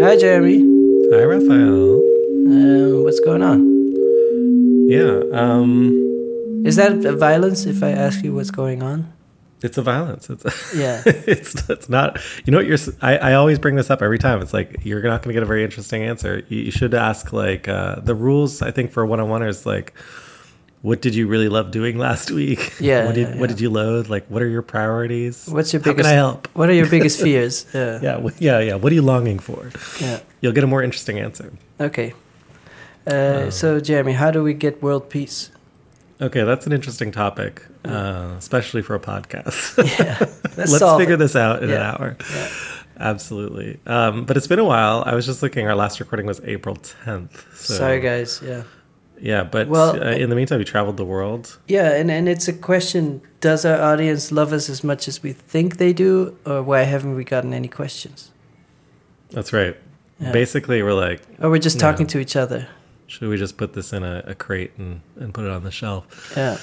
Hi, Jeremy. Hi, Raphael. Uh, what's going on? Yeah, um, Is that a violence if I ask you what's going on? it's a violence. It's Yeah. it's it's not. You know what? You're. I, I always bring this up every time. It's like you're not going to get a very interesting answer. You, you should ask like uh, the rules. I think for one on one is like, what did you really love doing last week? Yeah, What did yeah, What did you loathe? Like, what are your priorities? What's your biggest? How can I help? What are your biggest fears? Yeah. Yeah, yeah, yeah. What are you longing for? Yeah. You'll get a more interesting answer. Okay. Uh, so, Jeremy, how do we get world peace? Okay, that's an interesting topic, uh, especially for a podcast. Yeah. Let's, Let's figure it. this out in an hour. Yeah. Absolutely. Um, but it's been a while. I was just looking. Our last recording was April 10th. So, Sorry, guys. Yeah. Yeah, but Well- uh, in the meantime, we traveled the world. Yeah, and, and it's a question Does our audience love us as much as we think they do, or why haven't we gotten any questions? That's right. Yeah. Basically, we're like, Or we're just No. talking to each other. should we just put this in a, a crate and, and put it on the shelf? Yeah.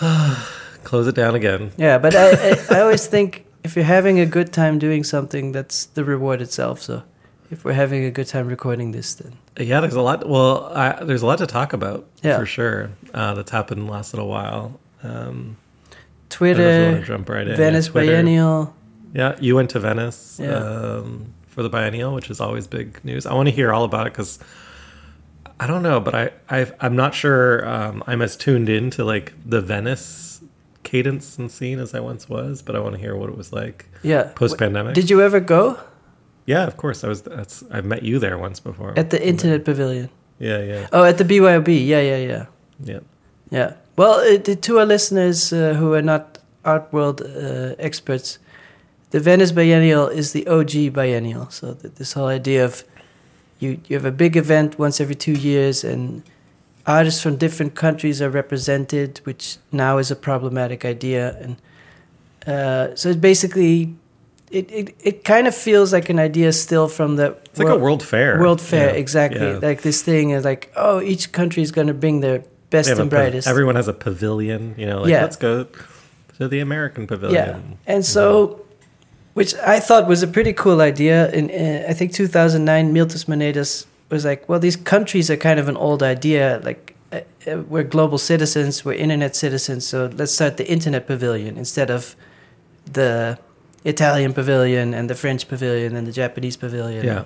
Close it down again. Yeah, but I, I, I always think if you're having a good time doing something, that's the reward itself. So if we're having a good time recording this, then Yeah, there's a lot. Well, I, there's a lot to talk about Yeah. for sure. Uh, that's happened in the last little while. Um, I don't know if you Twitter, jump right in. Venice Yeah, Twitter. Biennial. Yeah, you went to Venice Yeah. um, for the biennial, which is always big news. I want to hear all about it because I don't know, but I I've, I'm not sure um, I'm as tuned in to like the Venice cadence and scene as I once was. But I want to hear what it was like Yeah. post pandemic. Did you ever go Yeah, of course. I was. That's I've met you there once before. at the Internet Pavilion? yeah, yeah, Oh, at the BYOB. Yeah, yeah, yeah. yeah. Yeah. Well, uh, to our listeners uh, who are not art world uh, experts, the Venice Biennial is the OG biennial. So th- this whole idea of you you have a big event once every two years, and artists from different countries are represented, which now is a problematic idea. And uh, so it's basically, it, it it kind of feels like an idea still from the It's like a world fair. World Fair, Yeah, exactly. yeah. Like this thing is like, oh, each country is going to bring their best and brightest. everyone has a pavilion. You know, like Yeah. let's go to the American pavilion. Yeah, and so, which I thought was a pretty cool idea. In uh, I think 2009, Miltos Manetas was like, well, these countries are kind of an old idea. Like uh, uh, we're global citizens, we're internet citizens, so let's start the internet pavilion instead of the Italian pavilion and the French pavilion and the Japanese pavilion. Yeah.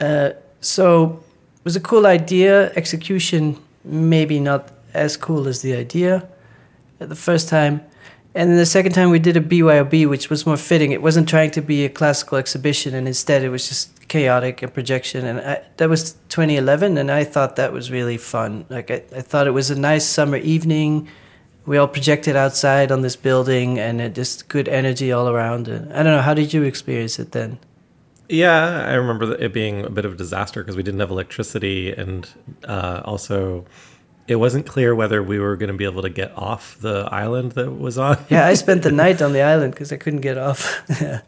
Uh, so it was a cool idea. Execution maybe not as cool as the idea uh, the first time. And then the second time we did a BYOB, which was more fitting. It wasn't trying to be a classical exhibition, and instead it was just chaotic and projection. And I, that was 2011, and I thought that was really fun. Like I, I thought it was a nice summer evening. We all projected outside on this building, and it just good energy all around. And I don't know, how did you experience it then? Yeah, I remember it being a bit of a disaster because we didn't have electricity, and uh, also it wasn't clear whether we were going to be able to get off the island that was on. Yeah, I spent the night on the island because I couldn't get off. yeah,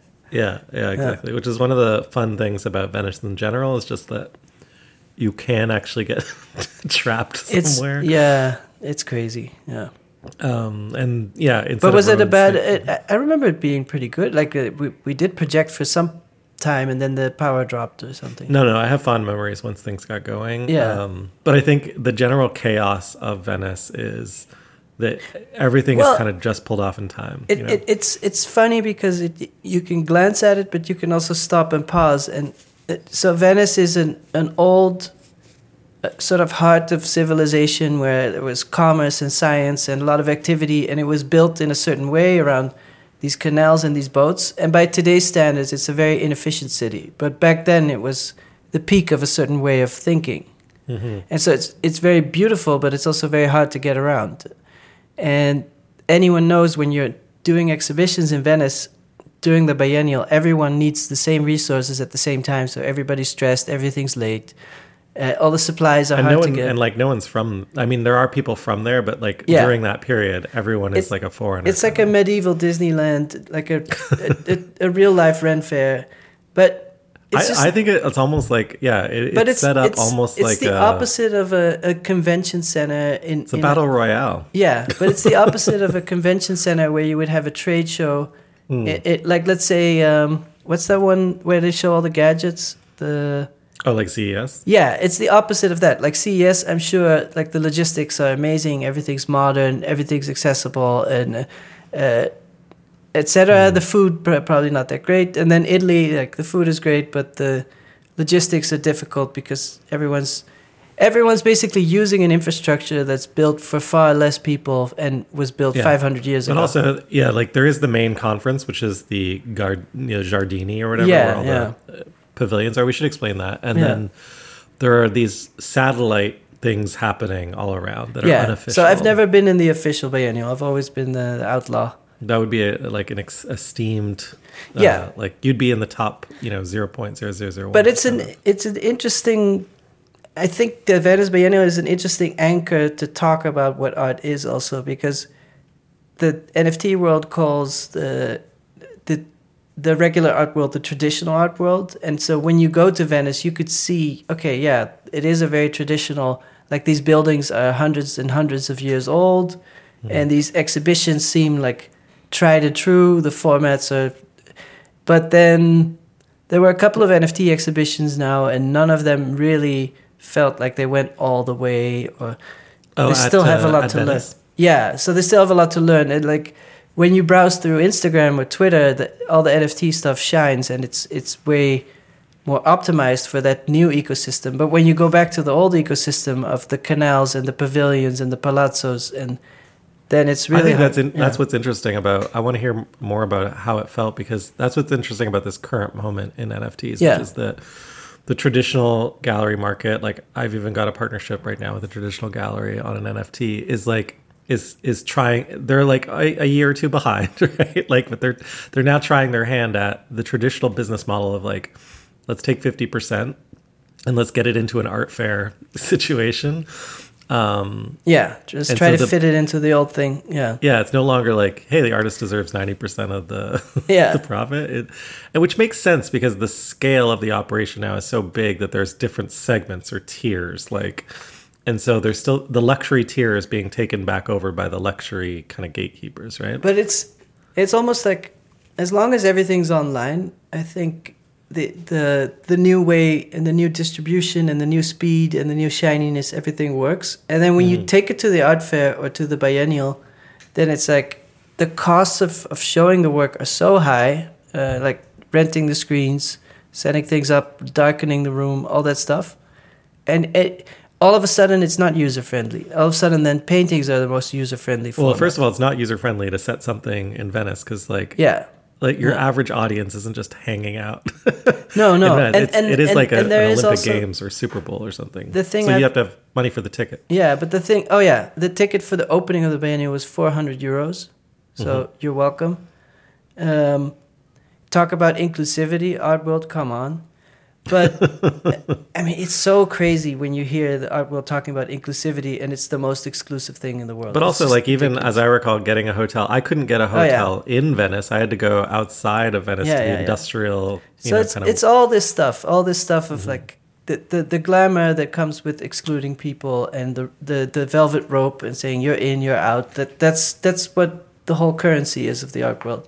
yeah, exactly. Which is one of the fun things about Venice in general is just that you can actually get trapped it's somewhere. yeah, it's crazy. Yeah. Um, and yeah, But was it a bad? It, I remember it being pretty good. Like uh, we we did project for some time, and then the power dropped or something. No, no, I have fond memories once things got going. Yeah. Um, but I think the general chaos of Venice is that everything Well, is kind of just pulled off in time. It, you know? it it's it's funny because it you can glance at it, but you can also stop and pause. And it, so Venice is an an old uh, sort of heart of civilization where there was commerce and science and a lot of activity, and it was built in a certain way around these canals and these boats. And by today's standards, it's a very inefficient city. But back then, it was the peak of a certain way of thinking. Mhm. And so it's it's very beautiful, but it's also very hard to get around. And anyone knows when you're doing exhibitions in Venice during the biennial, everyone needs the same resources at the same time. So everybody's stressed, everything's late, uh, all the supplies are and hard no to get. and like no one's from. I mean, there are people from there, but like Yeah. during that period, everyone is like a foreigner. it's like a medieval Disneyland, like a a, a, a real life Ren fair, but I, just, I think it's almost like yeah, it, but it's, set up almost it's like the a, opposite of a, a convention center in It's a in battle royale. Yeah, but it's the opposite of a convention center where you would have a trade show. Hmm. It, it like let's say um, what's that one where they show all the gadgets? the Oh, like CES. yeah, it's the opposite of that. Like CES, I'm sure like the logistics are amazing, everything's modern, everything's accessible, and uh, etc. The food probably not that great, and then Italy, like the food is great, but the logistics are difficult because everyone's everyone's basically using an infrastructure that's built for far less people and was built Yeah. 500 years ago. And also, yeah, like there is the main conference, which is the Gard, you know, Giardini or whatever, Yeah, where all yeah. the pavilions are. We should explain that. And Yeah. then there are these satellite things happening all around that are yeah, unofficial. so I've never been in the official biennial. I've always been the, outlaw. That would be a, like an ex- esteemed. Uh, Yeah. like you'd be in the top, you know, zero point zero zero zero. But it's an it's an interesting. I think the Venice Biennial is an interesting anchor to talk about what art is also because the NFT world calls the the regular art world the traditional art world, and so when you go to Venice, you could see okay, yeah, it is a very traditional. Like these buildings are hundreds and hundreds of years old, and these exhibitions seem like tried and true. The formats are, but then there were a couple of NFT exhibitions now, and none of them really felt like they went all the way, or Oh, they still at, have a uh, lot to learn. Yeah, so they still have a lot to learn, and like when you browse through Instagram or Twitter, the, all the NFT stuff shines, and it's it's way more optimized for that new ecosystem. But when you go back to the old ecosystem of the canals and the pavilions and the palazzos, and then it's really I think that's in, yeah. that's what's interesting about. I want to hear more about how it felt because that's what's interesting about this current moment in NFTs, Yeah. which is that the traditional gallery market. Like I've even got a partnership right now with a traditional gallery on an NFT. Is like is is trying. They're like a, a year or two behind, right? Like, but they're they're now trying their hand at the traditional business model of like, let's take fifty percent and let's get it into an art fair situation. Um, yeah, just try so to the- fit it into the old thing. Yeah, yeah, it's no longer like, hey, the artist deserves ninety percent of the Yeah. the profit, it, and which makes sense because the scale of the operation now is so big that there's different segments or tiers, like, and so there's still the luxury tier is being taken back over by the luxury kind of gatekeepers, right? but it's it's almost like as long as everything's online, I think the the the new way and the new distribution and the new speed and the new shininess, everything works. And then when Mm-hmm. you take it to the art fair or to the biennial, then it's like the costs of, of showing the work are so high, uh, like renting the screens, setting things up, darkening the room, all that stuff. And it, all of a sudden, it's not user friendly. All of a sudden, then paintings are the most user friendly. well, first of all, it's not user friendly to set something in Venice because, like, yeah. like your Yeah. average audience isn't just hanging out. No, no, and, It's- and, it is and- like a, an Olympic Games or Super Bowl or something. The thing so I've- you have to have money for the ticket. Yeah, but the thing, oh yeah, the ticket for the opening of the biennial was 400 euros. So Mm-hmm. you're welcome. Um, talk about inclusivity, art world, come on. But I mean, it's so crazy when you hear the art world talking about inclusivity, and it's the most exclusive thing in the world. But It's also, like even ridiculous. as I recall, getting a hotel, I couldn't get a Oh, yeah. hotel in Venice. I had to go outside of Venice Yeah, to the yeah, industrial. So know, it's kind of, it's all this stuff, all this stuff of Mm-hmm. like the, the the glamour that comes with excluding people, and the the the velvet rope, and saying you're in, you're out. That that's that's what the whole currency is of the art world.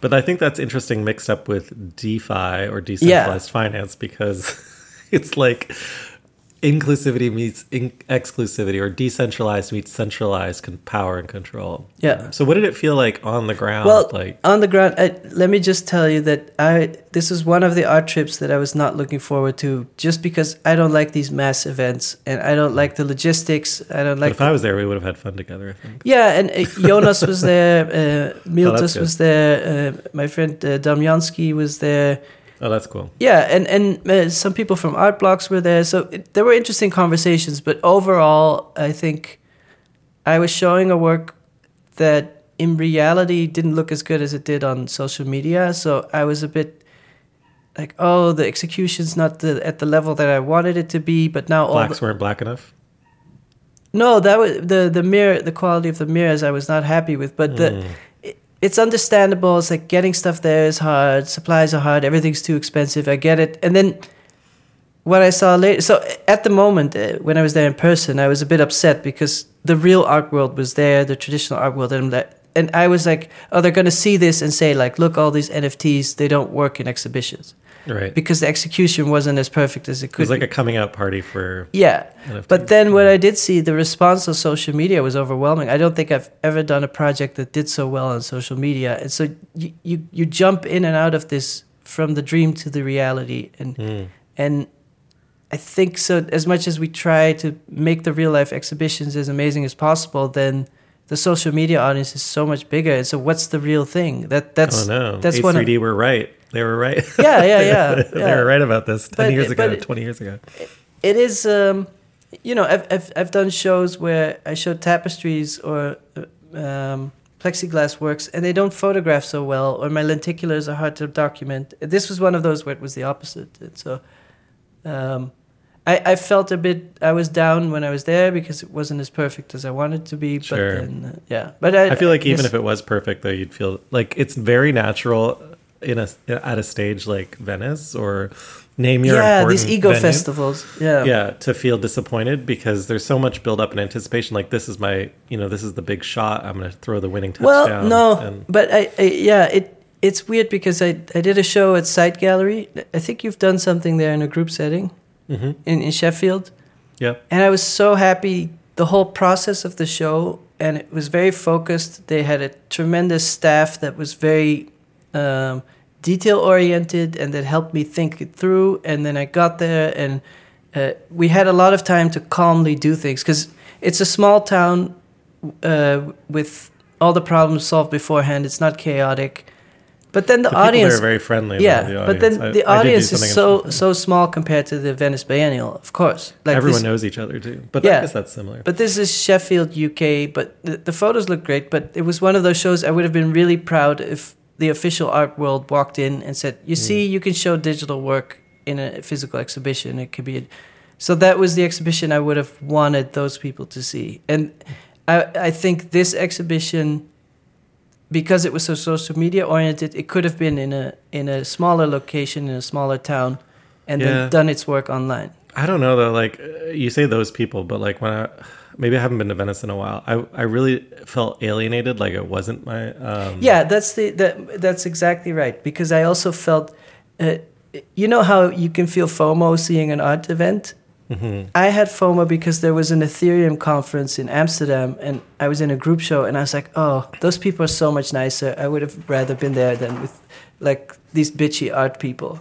But I think that's interesting mixed up with DeFi or decentralized finance because it's like inclusivity meets in- exclusivity or decentralized meets centralized con- power and control. Yeah. So what did it feel like on the ground? Well, like on the ground, I, let me just tell you that I this is one of the art trips that I was not looking forward to, just because I don't like these mass events and I don't like the logistics. I don't but like. if I was there, we would have had fun together. I think. yeah, and uh, Jonas was there, uh, Miltos good. was there, uh, my friend uh, Damjanski was there. Oh, that's cool. Yeah, and and uh, some people from art blocks were there, so it, there were interesting conversations. But overall, I think I was showing a work that in reality didn't look as good as it did on social media. So I was a bit like, oh, the execution's not the, at the level that I wanted it to be. But now all Blacks the, weren't black enough. no, that was the the mirror, the quality of the mirrors I was not happy with. But the Mm. it, it's understandable. It's like getting stuff there is hard. Supplies are hard. Everything's too expensive. I get it. And then what I saw later. So at the moment uh, when I was there in person, I was a bit upset because the real art world was there, the traditional art world, and I'm and I was like, oh, they're gonna see this and say like, look, all these NFTs, they don't work in exhibitions. Right. because the execution wasn't as perfect as it could. It was like be. a coming out party for yeah. But then what I did see the response on social media was overwhelming. I don't think I've ever done a project that did so well on social media. And so you you, you jump in and out of this from the dream to the reality and Mm. and I think so as much as we try to make the real life exhibitions as amazing as possible, then the social media audience is so much bigger. And so what's the real thing? That that's oh no, that's one of- A3D were right. They were right. Yeah, yeah, yeah, they were right about this ten But- years ago, twenty years ago. it is um you know I've, I've i've done shows where i show tapestries or uh, um plexiglass works and they don't photograph so well or my lenticulars are hard to document this was one of those where it was the opposite and so um I, I felt a bit I was down when I was there because it wasn't as perfect as I wanted to be. Sure. But then, uh, yeah. But I, I feel like even if it was perfect, though, you'd feel like it's very natural in a at a stage like Venice or name your yeah, these ego venue. festivals. Yeah. yeah to feel disappointed because there's so much build up and anticipation like this is my you know this is the big shot i'm going to throw the winning touchdown. Well, no, and but I, I yeah, it it's weird because I I did a show at Site Gallery. I think you've done something there in a group setting Mhm. in in Sheffield, yeah and I was so happy the whole process of the show, and it was very focused. They had a tremendous staff that was very um, detail oriented and that helped me think it through. And then I got there, and uh, we had a lot of time to calmly do things because it's a small town uh, with all the problems solved beforehand. It's not chaotic. But then the, the audience, are very friendly yeah. the but then. I- the audience is so so small compared to the Venice Biennial, of course. Like everyone this- knows each other too but Yeah. i guess that's similar but this is Sheffield, UK. But the, the photos look great. But it was one of those shows I would have been really proud if the official art world walked in and said, "You mm. see, you can show digital work in a physical exhibition. It could be." A... So that was the exhibition I would have wanted those people to see, and I I think this exhibition. Because it was so social media oriented, it could have been in a in a smaller location in a smaller town, and Yeah. then done its work online. i don't know though like you say those people but like when i maybe i haven't been to venice in a while i i really felt alienated like it wasn't my um Yeah, that's the that, that's exactly right. Because I also felt, uh, you know how you can feel FOMO seeing an art event. Mhm. I had FOMO because there was an Ethereum conference in Amsterdam, and I was in a group show, and I was like, "Oh, those people are so much nicer. I would have rather been there than with like these bitchy art people."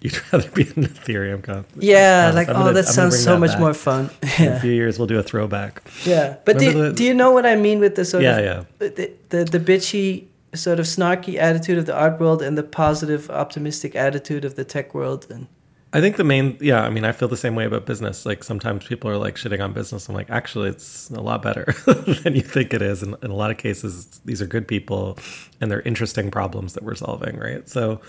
you'd rather be in the ethereum conference Yeah, I'm like gonna- oh, I'm that sounds so that much back. more fun. in a few years we'll do a throwback yeah. But do, the- do you know what I mean with the sort yeah of yeah the, the the bitchy sort of snarky attitude of the art world and the positive optimistic attitude of the tech world and I think the main, yeah, I mean, I feel the same way about business. Like sometimes people are like shitting on business. I'm like, actually, it's a lot better than you think it is. And in a lot of cases, these are good people and they're interesting problems that we're solving, right? So,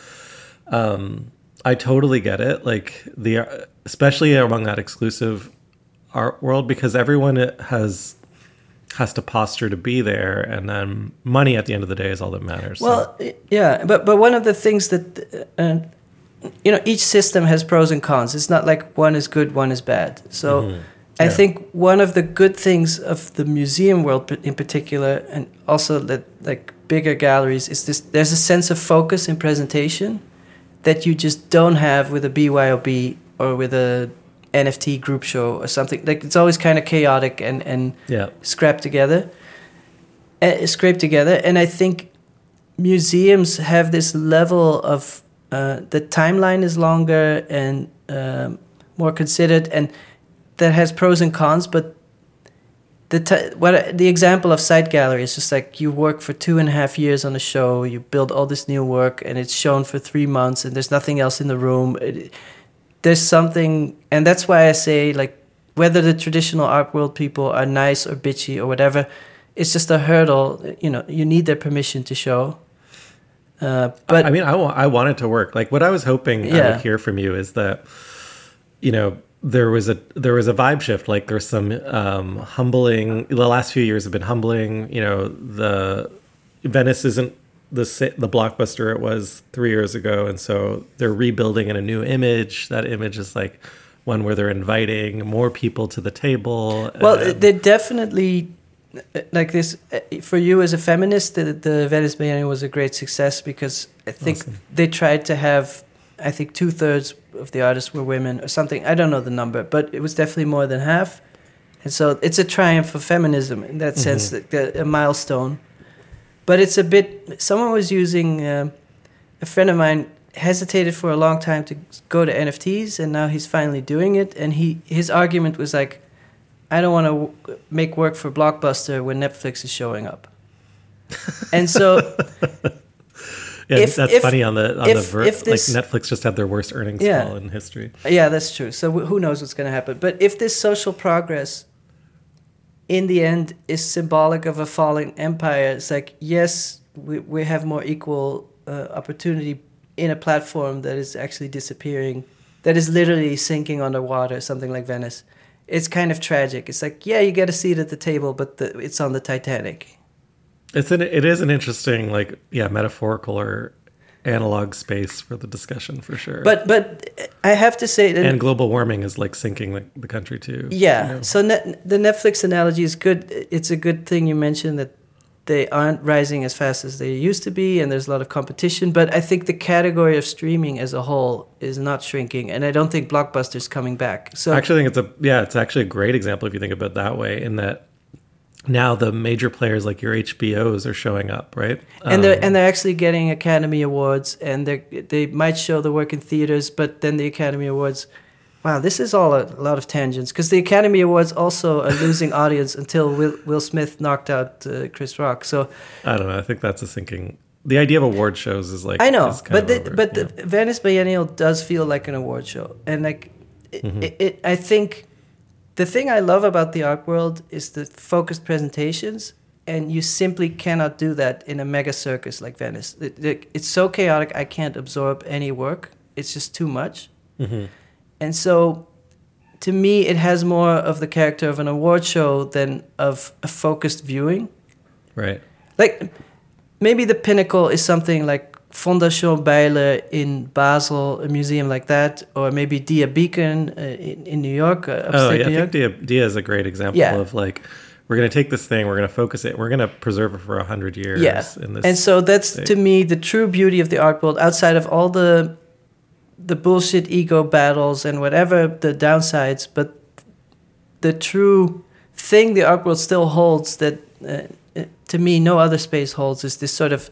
um, I totally get it. Like the, especially among that exclusive art world, because everyone has has to posture to be there, and then money at the end of the day is all that matters. Well i- yeah but but one of the things that uh, you know each system has pros and cons it's not like one is good one is bad so Mhm. I think one of the good things of the museum world in particular, and also that like bigger galleries, is this: there's a sense of focus in presentation that you just don't have with a BYOB or with a NFT group show or something. Like it's always kind of chaotic and and yeah, scrapped together, uh, scraped together. And I think museums have this level of uh, the timeline is longer and um, more considered, and that has pros and cons. But the what the example of site gallery is just like you work for two and a half years on a show, you build all this new work, and it's shown for three months, and there's nothing else in the room. It, there's something, and that's why I say like whether the traditional art world people are nice or bitchy or whatever, it's just a hurdle. You know, you need their permission to show. Uh, but I mean, I, wa- I want it to work. Like what I was hoping I would hear from you is that, you know, there was a there was a vibe shift. Like there's some um, humbling. The last few years have been humbling. You know, the Venice isn't the the blockbuster it was three years ago, and so they're rebuilding in a new image. That image is like one where they're inviting more people to the table. Well, and- they definitely like this uh, for you as a feminist. The, the Venice Biennial was a great success because I think Awesome. they tried to have I think two thirds of the artists were women or something. I don't know the number, but it was definitely more than half. And so it's a triumph for feminism in that sense, Mhm. that a milestone. But it's a bit. Someone was using. Um, a friend of mine hesitated for a long time to go to NFTs, and now he's finally doing it. And he his argument was like, "I don't want to w- make work for Blockbuster when Netflix is showing up." and so Yeah, If- that's if- funny on the on if- the ver- if this- like Netflix just had their worst earnings Yeah. call in history. Yeah, that's true. So wh- who knows what's going to happen? But if this social progress, in the end, is symbolic of a falling empire, it's like yes, we we have more equal uh, opportunity in a platform that is actually disappearing, that is literally sinking underwater, something like Venice. It's kind of tragic. It's like yeah, you get a seat at the table, but the, it's on the Titanic. It's an it is an interesting like yeah metaphorical or analog space for the discussion for sure. But but I have to say that and global warming is like sinking the, the country too. Yeah. you know? So net, the Netflix analogy is good. It's a good thing you mentioned that they aren't rising as fast as they used to be, and there's a lot of competition. But I think the category of streaming as a whole is not shrinking, and I don't think Blockbuster's coming back. So I actually think it's a yeah, it's actually a great example if you think about it that way. In that now the major players like your HBOs are showing up, right? and they're Um, and they're actually getting Academy Awards, and they they might show the work in theaters, but then the Academy Awards. Wow, this is all a, a lot of tangents because the Academy Awards also are losing audience until Will, Will Smith knocked out uh, Chris Rock. So I don't know. I think that's a sinking. The idea of award shows is like I know, but the, over, but yeah. the Venice Biennial does feel like an award show, and like it, Mhm. it, it, I think the thing I love about the art world is the focused presentations, and you simply cannot do that in a mega circus like Venice. It, it, it's so chaotic, I can't absorb any work. It's just too much, Mhm. And so. To me, it has more of the character of an award show than of a focused viewing right. like maybe the pinnacle is something like Fondation Beyeler in Basel, a museum like that, or maybe Dia Beacon uh, in, in New York, uh, Oh yeah, New I think Dia, Dia is a great example Yeah. of like we're going to take this thing, we're going to focus it, we're going to preserve it for a hundred years. Yeah. and so that's state. to me the true beauty of the art world, outside of all the the bullshit ego battles and whatever the downsides, but the true thing the art world still holds that uh, to me no other space holds is this sort of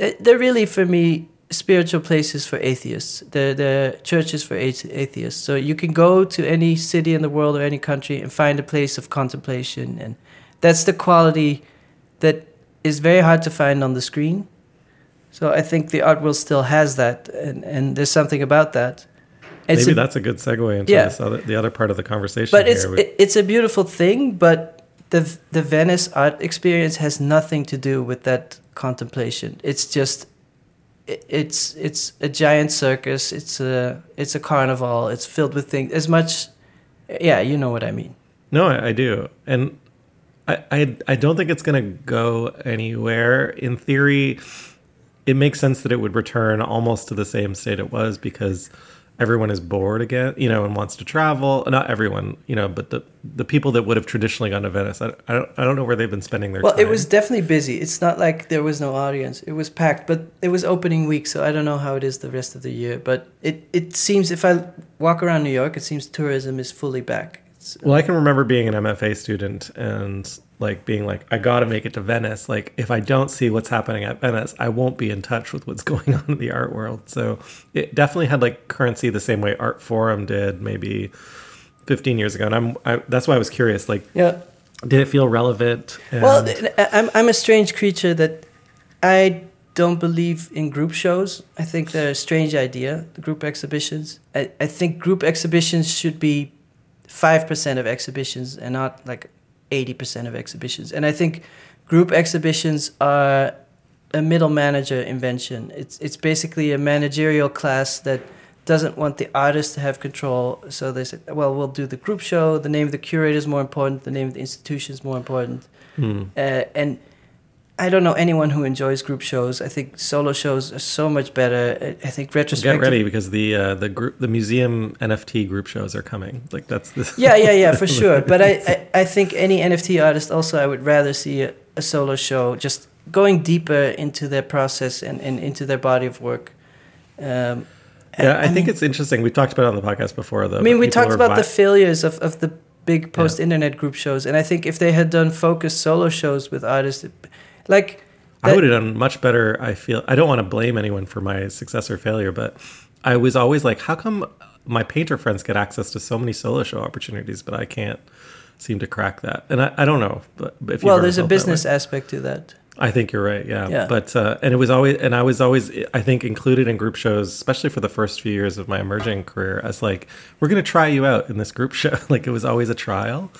uh, they're really for me spiritual places for atheists. They're, they're churches for atheists. So you can go to any city in the world or any country and find a place of contemplation and that's the quality that is very hard to find on the screen so i think the art world still has that and, and there's something about that It's maybe a- that's a good segue into Yeah. this other, the other part of the conversation. but it's here. it, it's a beautiful thing but the the venice art experience has nothing to do with that contemplation it's just it, it's it's a giant circus it's a it's a carnival it's filled with things as much yeah you know what i mean No, I, I do, and I, I I don't think it's going to go anywhere. In theory, it makes sense that it would return almost to the same state it was because everyone is bored again, you know, and wants to travel. Not everyone, you know, but the the people that would have traditionally gone to Venice, I, I don't I don't know where they've been spending their well time. Well, it was definitely busy it's not like there was no audience it was packed but it was opening week so i don't know how it is the rest of the year but it it seems if i walk around new york it seems tourism is fully back it's, Well, I uh, can remember being an MFA student and like being like, I got to make it to Venice. Like, if I don't see what's happening at Venice, I won't be in touch with what's going on in the art world. So it definitely had like currency the same way Artforum did maybe 15 years ago. And I'm I, that's why I was curious. Like, yeah did it feel relevant? Well, And- th- I'm I'm a strange creature that I don't believe in group shows. I think they're a strange idea, the group exhibitions. I, I think group exhibitions should be five percent of exhibitions and not like eighty percent of exhibitions. And I think group exhibitions are a middle manager invention. It's it's basically a managerial class that doesn't want the artist to have control. So they said, well, we'll do the group show. The name of the curator is more important. The name of the institution is more important. Hmm. Uh, and I don't know anyone who enjoys group shows. I think solo shows are so much better. I I think Get ready because the uh, the group the museum NFT group shows are coming. Like that's the Yeah, yeah, yeah, for sure. But I, I, I think any NFT artist also, I would rather see a, a solo show just going deeper into their process and, and into their body of work. Um, Yeah, I, think it's interesting. We've talked about it on the podcast before, though. I mean, we talked about vi- the failures of, of the big post internet group shows, and I think if they had done focused solo shows with artists, like I would have done much better. I feel I don't want to blame anyone for my success or failure, but I was always like, how come my painter friends get access to so many solo show opportunities, but I can't seem to crack that? And I, I don't know, but, but well, there's a that business aspect to that. I think you're right. Yeah. Yeah. But uh, and it was always and I was always I think included in group shows, especially for the first few years of my emerging career, as like we're going to try you out in this group show. like it was always a trial.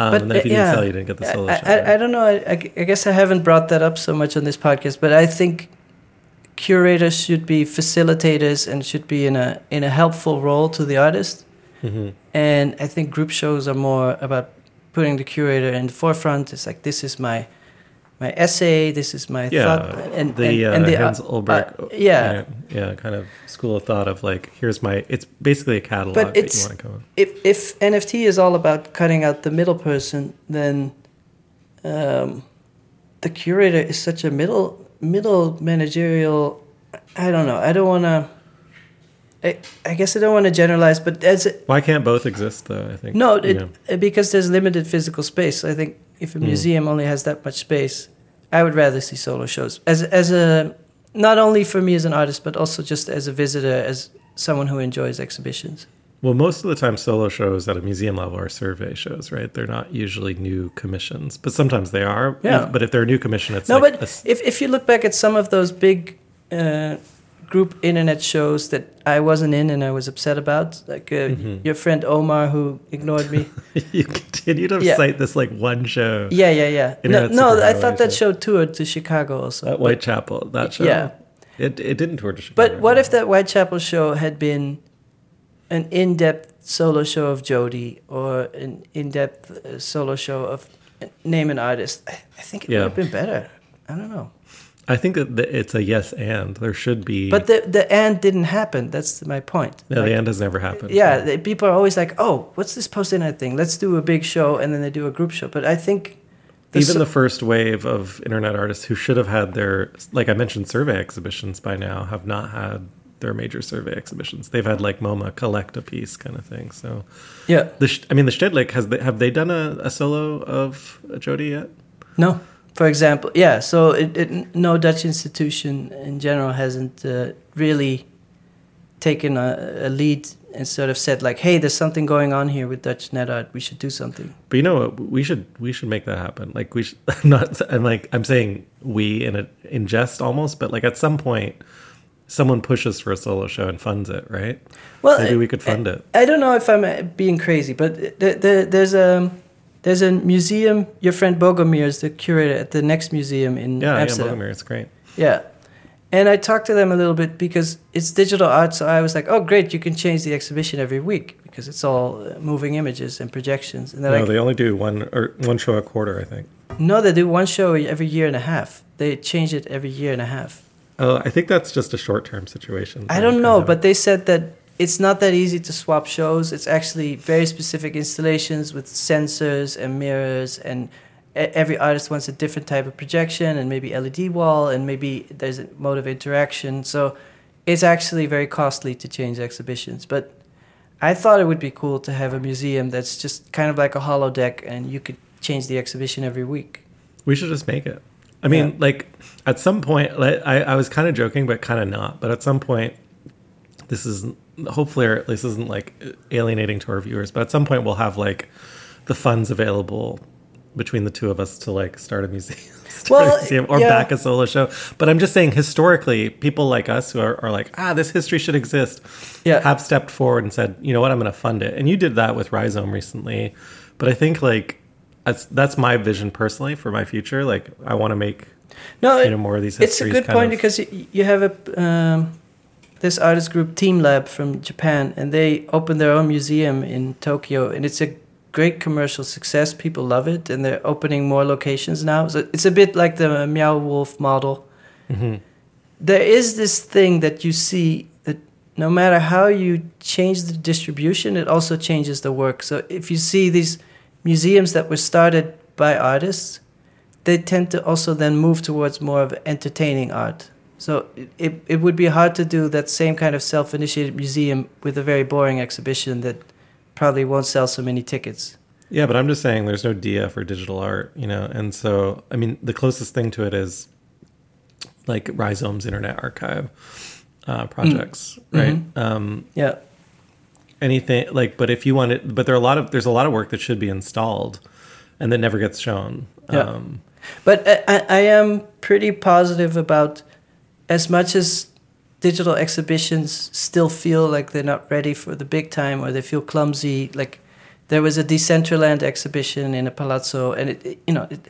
Um, and then if you uh, didn't yeah, sell, you didn't get the solo I, show. I, I don't know. I, I- guess I haven't brought that up so much on this podcast, but I think curators should be facilitators and should be in a in a helpful role to the artist. Mhm. And I think group shows are more about putting the curator in the forefront. It's like this is my my essay, this is my Yeah, thought, and the, and, uh, and the Hans uh, Ulberg, uh, yeah. yeah, yeah, kind of school of thought of like, here's my. It's basically a catalog But that you it's- want to go. in. if if NFT is all about cutting out the middle person, then um, the curator is such a middle middle managerial. I don't know. I don't want to. I, I guess I don't want to generalize, but as a, Why can't both exist though? I think no, it, know. uh, because there's limited physical space. I think if a Mm. museum only has that much space, I would rather see solo shows as as a not only for me as an artist, but also just as a visitor, as someone who enjoys exhibitions. Well, most of the time, solo shows at a museum level are survey shows, right? They're not usually new commissions, but sometimes they are. Yeah. But if they're a new commission, it's No, like but a if if you look back at some of those big uh, group internet shows that I wasn't in and I was upset about, like uh, Mhm. your friend Omar who ignored me. you continue to Yeah. cite this like one show yeah, yeah, yeah. No, Internet no, I superhighway thought that show. toured to Chicago also. at Whitechapel. That show, Yeah. it it didn't tour to Chicago. But what if that Whitechapel show had been an in-depth solo show of JODI or an in-depth uh, solo show of uh, name an artist? I, I think it Yeah. would have been better. I don't know. I think that it's a yes and there should be. But the the and didn't happen. That's my point. no, Like, the end has never happened. yeah, the, people are always like, "Oh, what's this post-internet thing? Let's do a big show," and then they do a group show. But I think even so- the first wave of internet artists who should have had their like i mentioned survey exhibitions by now have not had their major survey exhibitions they've had like moma collect a piece kind of thing so yeah, the i mean the Stedelijk has they, have they done a, a solo of jodi yet no. For example, yeah. So it, it, no Dutch institution in general hasn't uh, really taken a, a lead and sort of said like, "Hey, there's something going on here with Dutch net art. We should do something." but you know what we should we should make that happen like we should not i'm like i'm saying we in a in jest almost but like at some point someone pushes for a solo show and funds it right Well, maybe I- we could fund it I don't know if I'm being crazy, but the, the, there's a there's a museum. Your friend Bogomir is the curator at the next museum in yeah yeah Amsterdam. Bogomir, it's great Yeah. And I talked to them a little bit because it's digital art. So I was like, oh, great, you can change the exhibition every week because it's all uh, moving images and projections. And no like, they only do one or one show a quarter i think no, they do one show every year and a half. They change it every year and a half. Oh, I think that's just a short term situation. I don't know, but they said that it's not that easy to swap shows. It's actually very specific installations with sensors and mirrors, and every artist wants a different type of projection and maybe LED wall, and maybe there's a mode of interaction. So it's actually very costly to change exhibitions. But I thought it would be cool to have a museum that's just kind of like a holodeck, and you could change the exhibition every week. we should just make it. I mean, Yeah. like at some point, like, I, I was kind of joking, but kind of not. But at some point, this is hopefully, or at least isn't like alienating to our viewers. But at some point, we'll have like the funds available between the two of us to like start a museum, start Well, a museum or yeah. back a solo show. But I'm just saying, historically, people like us who are, are like, ah, this history should exist, Yeah. have stepped forward and said, you know what, I'm going to fund it. And you did that with Rhizome recently. But I think like that's that's my vision personally for my future. Like I want to make No, you know more of these it's a good kind point of- because you, you have a um, this artist group teamLab from Japan, and they opened their own museum in Tokyo, and it's a great commercial success. People love it, and they're opening more locations now. So it's a bit like the Meow Wolf model. Mhm. There is this thing that you see that no matter how you change the distribution, it also changes the work. So if you see these museums that were started by artists, they tend to also then move towards more of entertaining art. So it, it, would be hard to do that same kind of self initiated museum with a very boring exhibition that probably won't sell so many tickets. Yeah, but I'm just saying there's no dia for digital art, you know, and so I mean the closest thing to it is like Rhizome's Internet Archive uh, projects, Mm. right? Mm-hmm. Um, Yeah. anything like, but if you want it, but there are a lot of there's a lot of work that should be installed, and that never gets shown. Yeah. Um, But I, I am pretty positive about as much as digital exhibitions still feel like they're not ready for the big time or they feel clumsy. Like there was a Decentraland exhibition in a palazzo, and it, it you know it,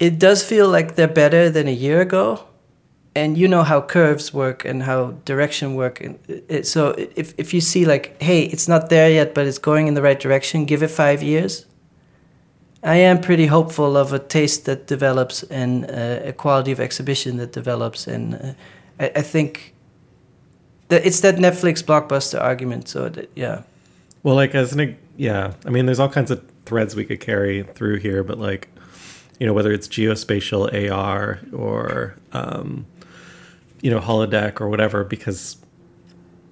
it does feel like they're better than a year ago. And you know how curves work and how direction work, and it, so if if you see like, hey, it's not there yet, but it's going in the right direction, give it five years. I am pretty hopeful of a taste that develops and uh, a quality of exhibition that develops, and uh, I, I think that it's that Netflix blockbuster argument. So that, yeah, Well, like as an yeah, I mean, there's all kinds of threads we could carry through here, but like, you know, whether it's geospatial AR or um, you know holodeck or whatever, because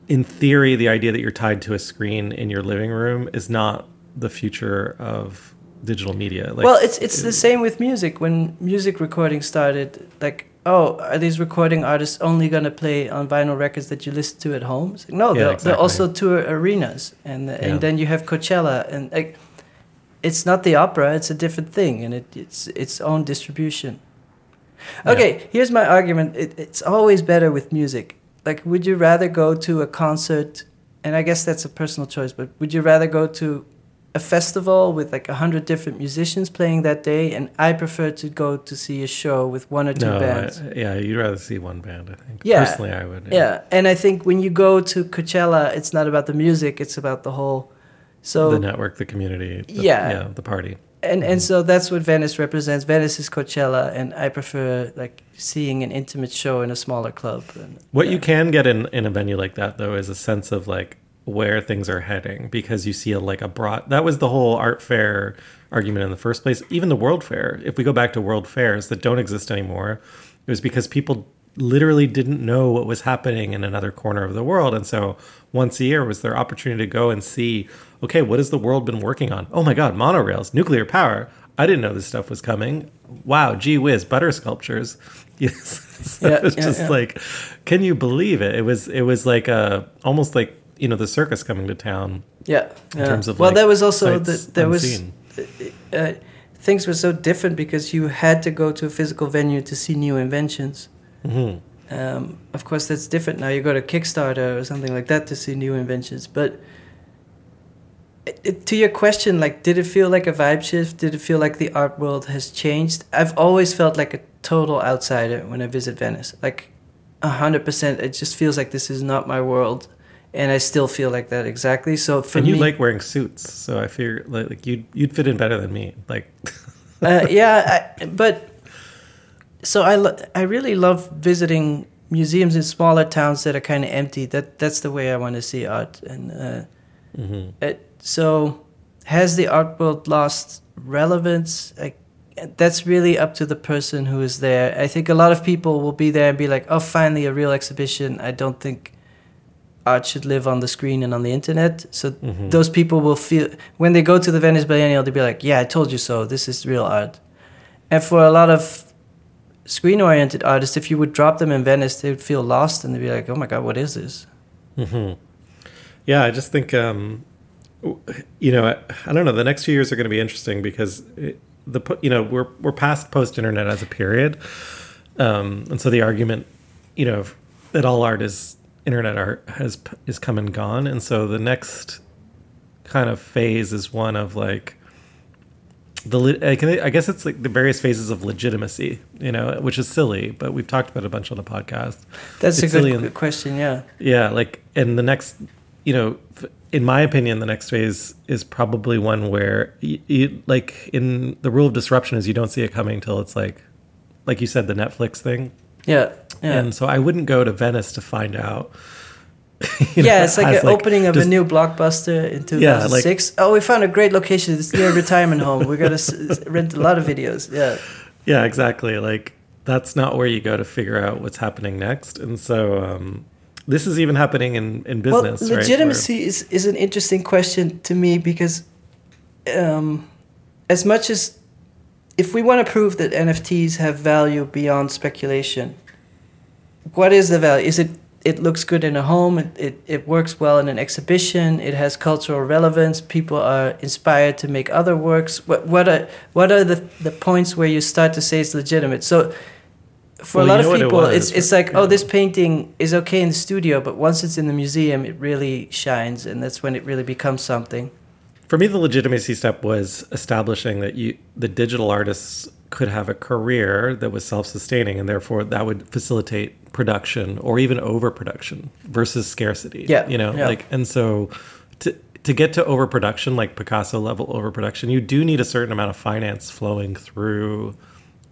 in theory, the idea that you're tied to a screen in your living room is not the future of digital media. Like, well, it's it's the same with music. When music recording started, like, oh, are these recording artists only gonna play on vinyl records that you listen to at home? It's like, no, Yeah, they'll, exactly. they'll also tour arenas, and Yeah. and then you have Coachella, and like, it's not the opera; it's a different thing, and it, it's its own distribution. Okay, here's my argument. It, it's always better with music. Like, would you rather go to a concert? And I guess that's a personal choice, but would you rather go to a festival with like a hundred different musicians playing that day? And I prefer to go to see a show with one or two no, bands. I- yeah, you'd rather see one band, I think. Yeah. personally, I would. yeah, and I think when you go to Coachella, it's not about the music; it's about the whole. So the network, the community, the, Yeah. yeah, the party. and and mm-hmm. so that's what Venice represents. Venice is Coachella, and I prefer like seeing an intimate show in a smaller club. And, What yeah. you can get in in a venue like that though is a sense of like where things are heading because you see a, like a broad that was the whole art fair argument in the first place. Even the world fair if we go back to world fairs that don't exist anymore it was because people literally didn't know what was happening in another corner of the world. And so once a year was their opportunity to go and see okay what has the world been working on? Oh my god monorails nuclear power. I didn't know this stuff was coming. Wow gee whiz butter sculptures. Yes. So Yeah, it was yeah, just yeah. like can you believe it? It was it was like a almost like you know the circus coming to town yeah, in yeah. terms of, well, like, there was also that there was uh, things were so different because you had to go to a physical venue to see new inventions. Mhm. Um, of course, that's different now. You go to Kickstarter or something like that to see new inventions. But it, it- to your question, like, did it feel like a vibe shift? Did it feel like the art world has changed? I've always felt like a total outsider when I visit Venice. Like, a hundred percent. It just feels like this is not my world, and I still feel like that exactly. So for and you me, like wearing suits so i figure like, like you'd you'd fit in better than me like uh, yeah, I, but so I lo- I really love visiting museums in smaller towns that are kind of empty. That that's the way I want to see art. And uh, mhm. it, so, has the art world lost relevance? I, that's really up to the person who is there. I think a lot of people will be there and be like, "Oh, finally a real exhibition." I don't think art should live on the screen and on the internet. So Mhm. those people will feel when they go to the Venice Biennial, they'll be like, "Yeah, I told you so. This is real art." And for a lot of screen-oriented artists, if you would drop them in Venice, they would feel lost and they'd be like, "Oh my god, what is this?" hmm Yeah, I just think, um, you know, I, I don't know. The next few years are going to be interesting because it, the you know we're we're past post internet as a period, um, and so the argument, you know, that all art is internet art has is come and gone, and so the next kind of phase is one of like the I, guess it's like the various phases of legitimacy, you know, which is silly, but we've talked about a bunch on the podcast. That's It's a good and- question. Yeah. Yeah, like, and the next, you know, in my opinion, the next phase is probably one where, you, you, like, in the rule of disruption is you don't see it coming till it's like, like you said, the Netflix thing. Yeah. Yeah. And so I wouldn't go to Venice to find out. you yeah, know, it's like an opening of just- a new blockbuster in Yeah, like- 2006. oh, we found a great location. It's near a retirement home. We're s- s- rent a lot of videos. Yeah, Yeah, exactly. Like that's not where you go to figure out what's happening next. And so um, this is even happening in, in business. well, right, legitimacy is, is an interesting question to me because um, as much as if we want to prove that NFTs have value beyond speculation, what is the value? Is it it looks good in a home? It, it, it works well in an exhibition. It has cultural relevance. People are inspired to make other works. What what are what are the the points where you start to say it's legitimate? So. For Well, a lot of it people, was, it's it's like, oh, this painting is okay in the studio, but once it's in the museum, it really shines, and that's when it really becomes something. For me, the legitimacy step was establishing that you, the digital artists could have a career that was self-sustaining, and therefore that would facilitate production or even overproduction versus scarcity. Yeah, you know, yeah. like, and so to to get to overproduction, like Picasso level overproduction, you do need a certain amount of finance flowing through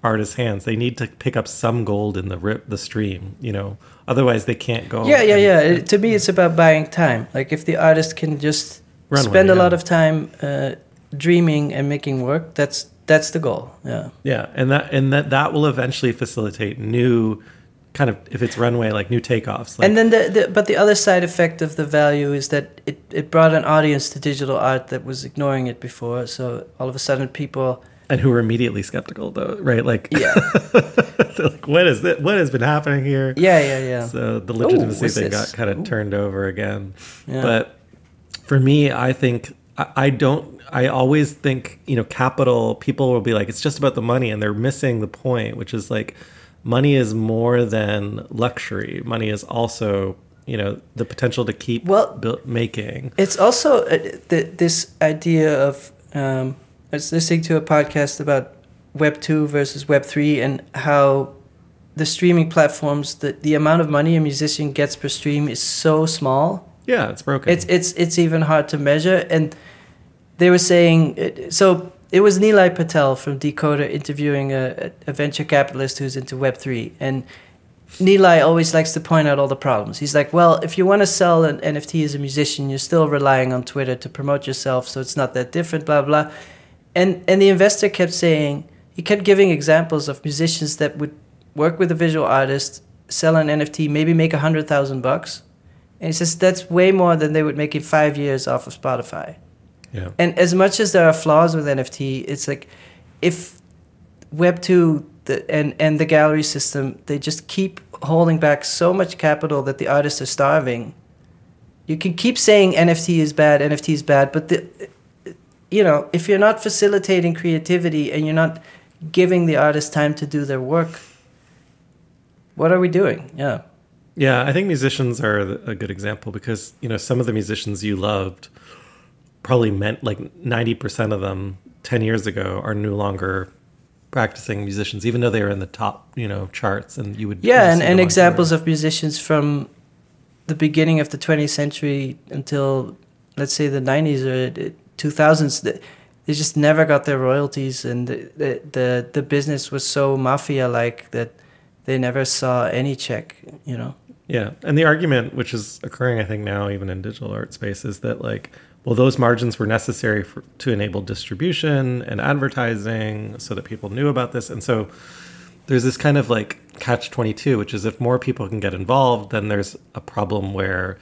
artists' hands. They need to pick up some gold in the rip, the stream. You know, otherwise they can't go. Yeah, yeah, and- yeah. It- to me, it's about buying time. Like if the artist can just Runway, spend a yeah. lot of time uh, dreaming and making work, that's that's the goal. Yeah. Yeah, and that and that that will eventually facilitate new kind of if it's runway like new takeoffs. Like, and then the, the but the other side effect of the value is that it, it brought an audience to digital art that was ignoring it before. So all of a sudden, people. and who were immediately skeptical though, right? Like Yeah. like what is that? What has been happening here? Yeah, yeah, yeah. So the legitimacy what's thing got kind of turned over again. Yeah. But for me, I think I, I don't. I always think you know, capital. People will be like, it's just about the money, and they're missing the point, which is like, money is more than luxury. Money is also you know the potential to keep Well- build, making. It's also uh, th- this idea of um, I was listening to a podcast about Web two versus Web three and how the streaming platforms the the amount of money a musician gets per stream is so small. Yeah, it's broken. It's it's it's even hard to measure. And they were saying so. It was Nilay Patel from Decoder interviewing a, a venture capitalist who's into Web three, and Nilay always likes to point out all the problems. He's like, well, if you want to sell an NFT as a musician, you're still relying on Twitter to promote yourself, so it's not that different, blah blah. And and the investor kept saying he kept giving examples of musicians that would work with a visual artist, sell an NFT, maybe make a hundred thousand bucks. And he says that's way more than they would make in five years off of Spotify. Yeah. And as much as there are flaws with NFT, it's like if Web two the, and and the gallery system they just keep holding back so much capital that the artists are starving. You can keep saying NFT is bad, NFT is bad, but the you know if you're not facilitating creativity and you're not giving the artist time to do their work, what are we doing? Yeah. Yeah, I think musicians are a good example because you know some of the musicians you loved probably meant like ninety percent of them ten years ago are no longer practicing musicians, even though they were in the top you know charts, and you would Yeah, and, and examples of musicians from the beginning of the 20th century until, let's say, the 90s or 2000s. th- They just never got their royalties, and the the the, the business was so mafia-like that they never saw any check. You know. Yeah, and the argument, which is occurring, I think now even in digital art space, is that like, well, those margins were necessary for, to enable distribution and advertising, so that people knew about this, and so there's this kind of like catch twenty two, which is if more people can get involved, then there's a problem where,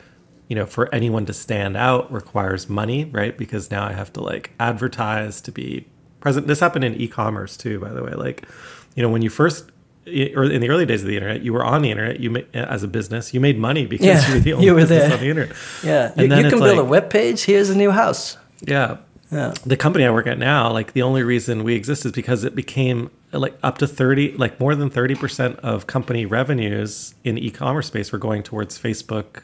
you know, for anyone to stand out requires money, right? Because now I have to like advertise to be present. This happened in e-commerce too, by the way. Like, you know, when you first or in the early days of the internet, you were on the internet. You ma- as a business, you made money because Yeah, you were the only you were business there. on the internet. Yeah, And you, you can build a like- web page. Here's a new house. Yeah, Yeah. the company I work at now, like the only reason we exist is because it became like up to 30, like more than 30% of company revenues in e-commerce space were going towards Facebook,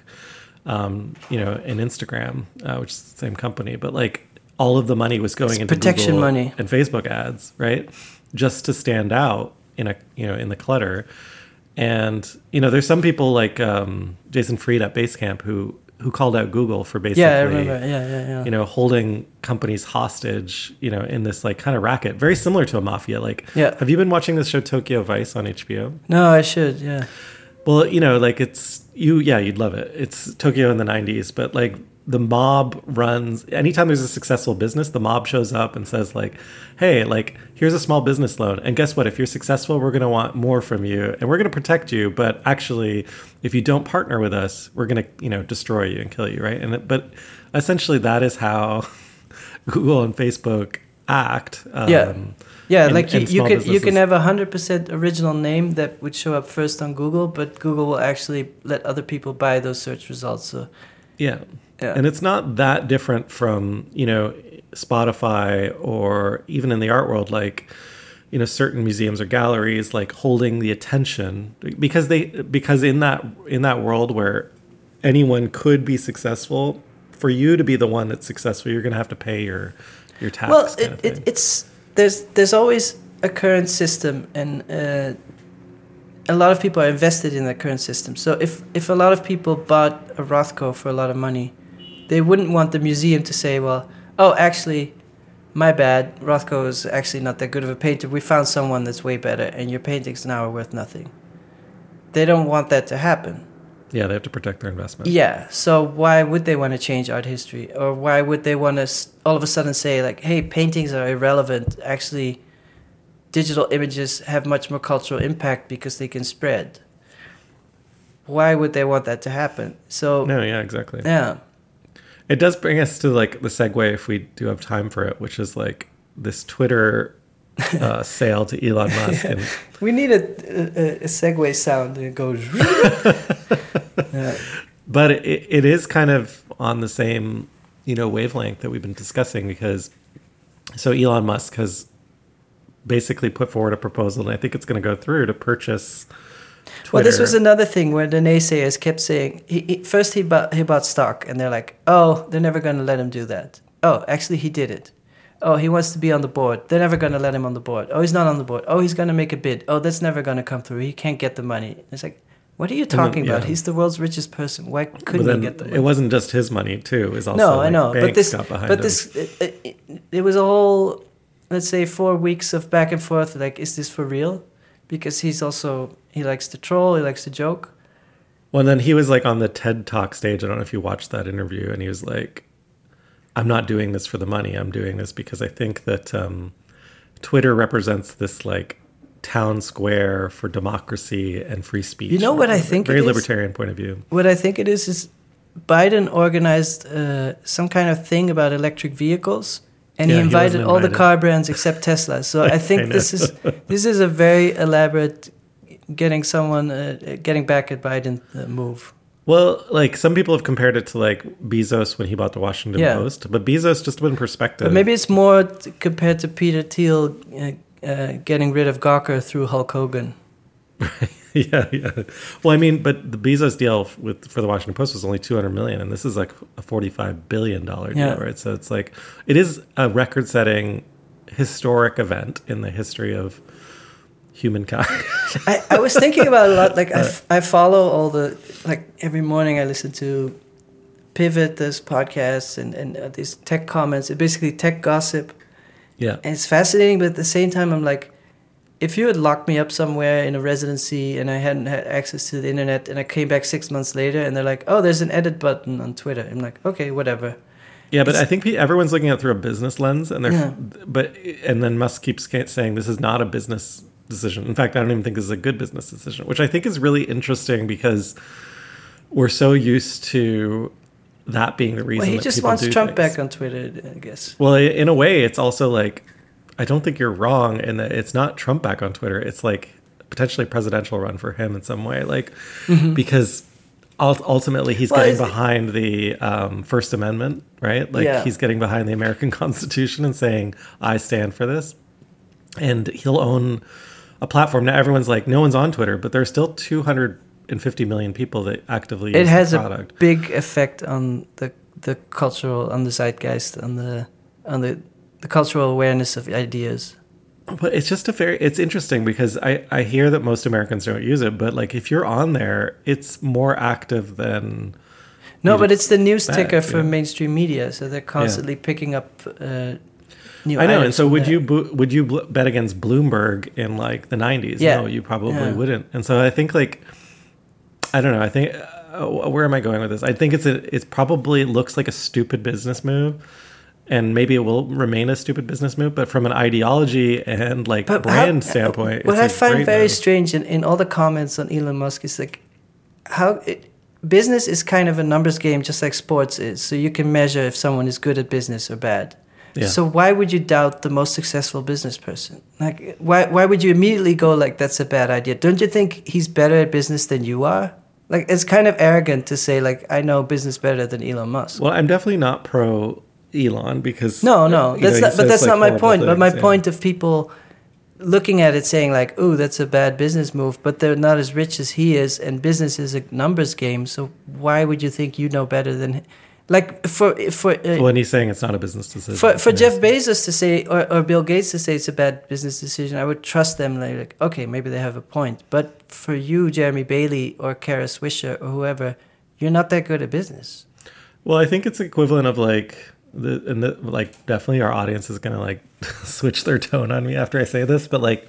um, you know, and Instagram, uh, which is the same company, but like all of the money was going It's into protection Google money. and Facebook ads, right? Just to stand out in a, you know, in the clutter. And, you know, there's some people like um, Jason Fried at Basecamp who, who called out Google for basically Yeah, I remember. Yeah, yeah, yeah. you know, holding companies hostage, you know, in this like kind of racket, very similar to a mafia. Like, Yeah. have you been watching this show Tokyo Vice on HBO? no, I should. Yeah. Well, you know, like it's you, yeah, you'd love it. It's Tokyo in the '90s, but like the mob runs anytime there's a successful business the mob shows up and says like hey like here's a small business loan and guess what if you're successful we're going to want more from you and we're going to protect you but actually if you don't partner with us we're going to you know destroy you and kill you right and but essentially that is how google and facebook act um, Yeah. Yeah, like you, you can you can have a hundred percent original name that would show up first on Google, but Google will actually let other people buy those search results. So Yeah. Yeah. And it's not that different from, you know, Spotify or even in the art world, like, you know, certain museums or galleries like holding the attention because they because in that in that world where anyone could be successful, for you to be the one that's successful, you're gonna have to pay your your tax. well, it, it, it's there's there's always a current system, and uh, a lot of people are invested in the current system. So if if a lot of people bought a Rothko for a lot of money, they wouldn't want the museum to say, well, oh, actually. My bad. Rothko is actually not that good of a painter. We found someone that's way better, and your paintings now are worth nothing. They don't want that to happen. yeah, they have to protect their investment. Yeah. So why would they want to change art history, or why would they want to all of a sudden say like, "Hey, paintings are irrelevant. Actually, digital images have much more cultural impact because they can spread." Why would they want that to happen? So No, yeah, exactly. yeah, It does bring us to like the segue if we do have time for it, which is like this Twitter uh, sale to Elon Musk. And we need a a, a segue sound that goes. yeah. but it, it is kind of on the same you know wavelength that we've been discussing because so Elon Musk has basically put forward a proposal, and I think it's going to go through to purchase. Twitter. Well, this was another thing where the naysayers kept saying he, he, first he bought he bought stock, and they're like, "Oh, they're never going to let him do that." Oh, actually, he did it. Oh, he wants to be on the board. They're never going to let him on the board. Oh, he's not on the board. Oh, he's going to make a bid. Oh, that's never going to come through. He can't get the money. It's like, what are you then- talking about? He's the world's richest person. Why couldn't he get the money? it wasn't just his money too. It was also no, I like, know, but this, but this, it, it, it was a whole, let's say, four weeks of back and forth. Like, is this for real? Because he's also he likes to troll, he likes to joke. Well, and then he was like on the TED Talk stage. I don't know if you watched that interview, and he was like, "I'm not doing this for the money. I'm doing this because I think that um, Twitter represents this like town square for democracy and free speech. You know what I think Very libertarian point of view. What I think it is is Biden organized uh, some kind of thing about electric vehicles, and Yeah, he he invited wasn't all the car brands except Tesla. So I think I this is this is a very elaborate getting someone uh, getting back at Biden uh, move. Well, like some people have compared it to like Bezos when he bought the Washington Yeah. Post, but Bezos just in perspective. But maybe it's more t- compared to Peter Thiel uh, uh, getting rid of Gawker through Hulk Hogan. yeah, yeah. Well, I mean, but the Bezos deal with for the Washington Post was only two hundred million, and this is like a forty-five billion dollar deal, Yeah. right? So it's like it is a record-setting, historic event in the history of humankind. I, I was thinking about a lot. Like I, f- I follow all the like every morning I listen to Pivot, this podcast, and and uh, these tech comments. It's basically tech gossip, yeah, and it's fascinating. But at the same time, I'm like, if you had locked me up somewhere in a residency and I hadn't had access to the internet, and I came back six months later, and they're like, oh, there's an edit button on Twitter. I'm like, okay, whatever. yeah. But It's- I think everyone's looking at it through a business lens, and they're Yeah. but and then Musk keeps saying this is not a business decision. In fact, I don't even think this is a good business decision, which I think is really interesting because we're so used to that being the reason. Well, he just wants do Trump things. back on Twitter, I guess. Well, in a way, it's also like I don't think you're wrong, in that it's not Trump back on Twitter. It's like potentially a presidential run for him in some way, like because ultimately he's Mm-hmm. Well, getting behind the um, First Amendment, right? Like Yeah. he's getting behind the American Constitution and saying, "I stand for this," and he'll own a platform. Now everyone's like, no one's on Twitter, but there's still 250 million people that actively use It has the a big effect on the the cultural, on the zeitgeist, on the on the the cultural awareness of ideas. But it's just a very it's interesting because I I hear that most Americans don't use it, but like if you're on there, it's more active than No, but it's the news ticker for yeah. mainstream media, so they're constantly picking up uh, new. I know. And so would there. you bo- would you bl- bet against Bloomberg in like the 90s? Yeah. No, you probably Yeah. wouldn't. And so I think like I don't know, I think uh, where am I going with this? I think it's a, it's probably looks like a stupid business move, and maybe it will remain a stupid business move. But from an ideology and like But brand how- standpoint, what it's I find very move. strange in, in all the comments on Elon Musk is like how it, business is kind of a numbers game, just like sports is. So you can measure if someone is good at business or bad. Yeah. So why would you doubt the most successful business person? Like why why would you immediately go like that's a bad idea? Don't you think he's better at business than you are? Like it's kind of arrogant to say like I know business better than Elon Musk. Well, I'm definitely not pro Elon because No, no, that's know, not. But that's like, not my point. But my yeah. point of people looking at it saying like, "Ooh, that's a bad business move," but they're not as rich as he is, and business is a numbers game. So why would you think you know better than? hi- Like for for uh, when he's saying it's not a business decision for for yeah. Jeff Bezos to say or, or Bill Gates to say it's a bad business decision, I would trust them. Like, like, okay, maybe they have a point. But for you, Jeremy Bailey or Kara Swisher or whoever, you're not that good at business. Well, I think it's equivalent of like the and the, like definitely our audience is gonna like switch their tone on me after I say this, but like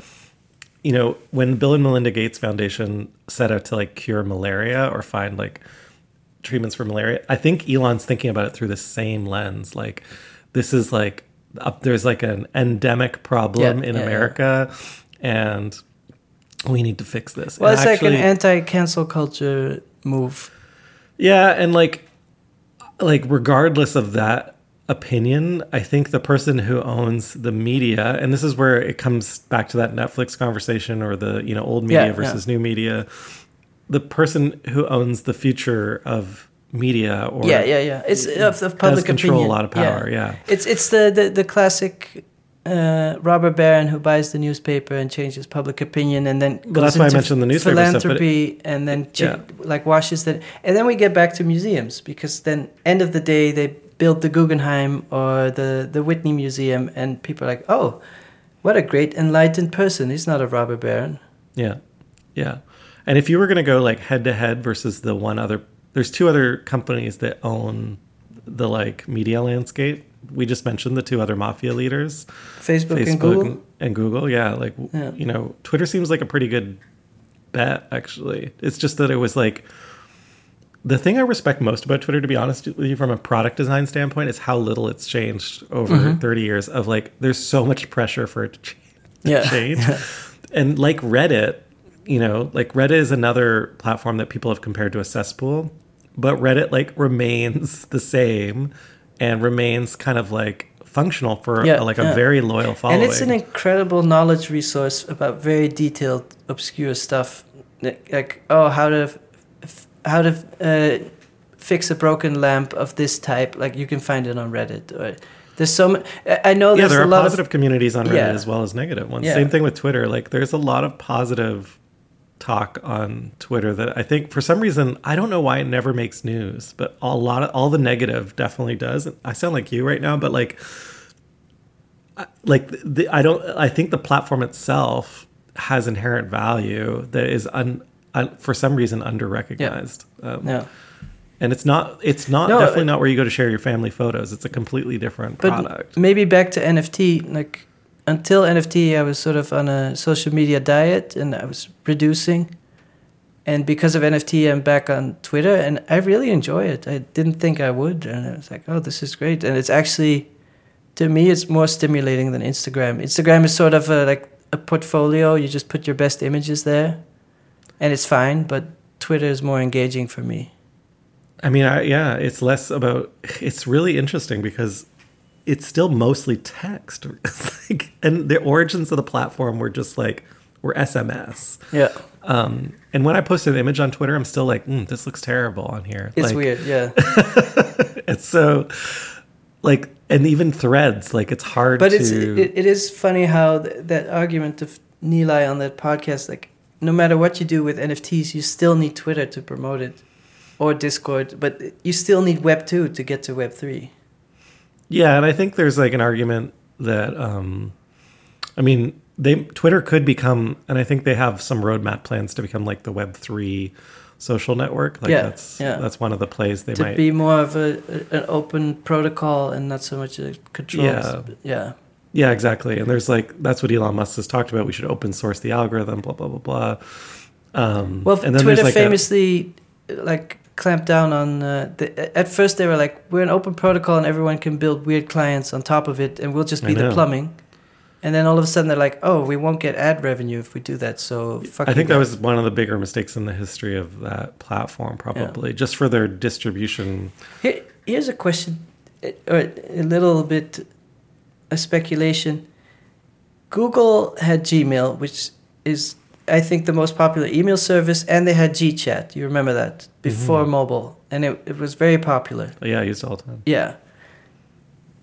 you know when Bill and Melinda Gates Foundation set out to like cure malaria or find like treatments for malaria, I think Elon's thinking about it through the same lens. Like this is like up, there's like an endemic problem Yeah, in yeah, yeah. America, and we need to fix this. Well, And it's like an anti-cancel culture move. yeah, and like like regardless of that opinion, I think the person who owns the media, and this is where it comes back to that Netflix conversation or the, you know, old media Yeah, versus new media. The person who owns the future of media or yeah, yeah, yeah. It's of, of public control opinion. a lot of power, yeah. It's it's the the, the classic uh, robber baron who buys the newspaper and changes public opinion, and then goes that's why I mentioned the newspaper stuff, but- philanthropy, and then ch- Yeah. like washes the, and then we get back to museums because then end of the day they build the Guggenheim or the the Whitney Museum, and people are like, oh, what a great enlightened person. He's not a robber baron. Yeah. Yeah. And if you were going to go like head to head versus the one other, there's two other companies that own the like media landscape. We just mentioned the two other mafia leaders, Facebook, and Google. and Google. Yeah. Like, Yeah. you know, Twitter seems like a pretty good bet, actually. It's just that it was like, the thing I respect most about Twitter, to be honest with you, from a product design standpoint, is how little it's changed over Mm-hmm. 30 years. Of like, there's so much pressure for it to change Yeah. change. and like Reddit, you know, like Reddit is another platform that people have compared to a cesspool, but Reddit like remains the same and remains kind of like functional for Yeah, like yeah. a very loyal following. And it's an incredible knowledge resource about very detailed, obscure stuff, like, like oh, how to, how to uh, fix a broken lamp of this type. Like you can find it on Reddit. Or there's so many. I know yeah, there's there a are lot positive of communities on Reddit Yeah. as well as negative ones. Yeah. Same thing with Twitter. Like there's a lot of positive talk on Twitter that I think for some reason I don't know why it never makes news, but a lot of all the negative definitely does. I sound like you right now, but like I- like the, I don't I think the platform itself has inherent value that is un, for some reason under recognized. Um, yeah. And it's not it's not No, definitely it- not where you go to share your family photos. It's a completely different But product. maybe back to NFT. Like until NFT, I was sort of on a social media diet and I was reducing. And because of NFT, I'm back on Twitter and I really enjoy it. I didn't think I would. And I was like, oh, this is great. And it's actually, to me, it's more stimulating than Instagram. Instagram is sort of a, like a portfolio. You just put your best images there and it's fine. But Twitter is more engaging for me. I mean, I, yeah, it's less about. It's really interesting because it's still mostly text, It's like, and the origins of the platform were just like were SMS. Yeah. Um, and when I post an image on Twitter, I'm still like, mm, this looks terrible on here. It's Like, weird. Yeah. It's so like, and even threads, like it's hard but to. it's it, it is funny how th- that argument of Neil on that podcast, like no matter what you do with NFTs, you still need Twitter to promote it, or Discord, but you still need Web two to get to Web three. Yeah, and I think there's like an argument that um I mean, they Twitter could become and I think they have some roadmap plans to become like the web 3 social network. Like Yeah, that's yeah. that's one of the plays they to might be more of a, a an open protocol and not so much a control. Yeah. yeah, Yeah, exactly. And there's like that's what Elon Musk has talked about. We should open source the algorithm, blah blah blah blah. Um Well, and then Twitter like a- famously, like clamped down on. Uh, the, at first, they were like, "We're an open protocol, and everyone can build weird clients on top of it, and we'll just be the plumbing." And then all of a sudden, they're like, "Oh, we won't get ad revenue if we do that." So fuck I think that was one of the bigger mistakes in the history of that platform, probably just for their distribution. Here, here's a question, uh, or a little bit a speculation. Google had Gmail, which is, I think, the most popular email service, and they had GChat. You remember that before Mhm. mobile, and it, it was very popular. Yeah, I used it all the time. Yeah.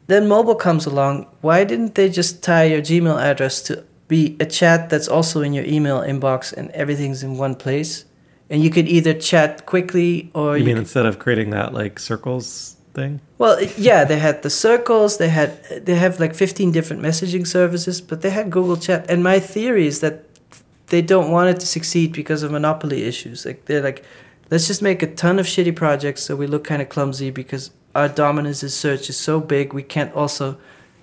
Then mobile comes along. Why didn't they just tie your Gmail address to be a chat that's also in your email inbox and everything's in one place? And you could either chat quickly or you you mean could instead of creating that like circles thing? Well, yeah, they had the circles. They had they have like fifteen different messaging services, but they had Google Chat. And my theory is that they don't want it to succeed because of monopoly issues. Like they're like, let's just make a ton of shitty projects so we look kind of clumsy because our dominance in search is so big we can't also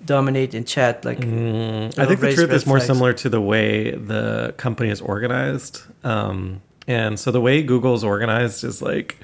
dominate in chat. Like Mm, I think the truth is more flags. similar to the way the company is organized. Um, and so the way Google's organized is like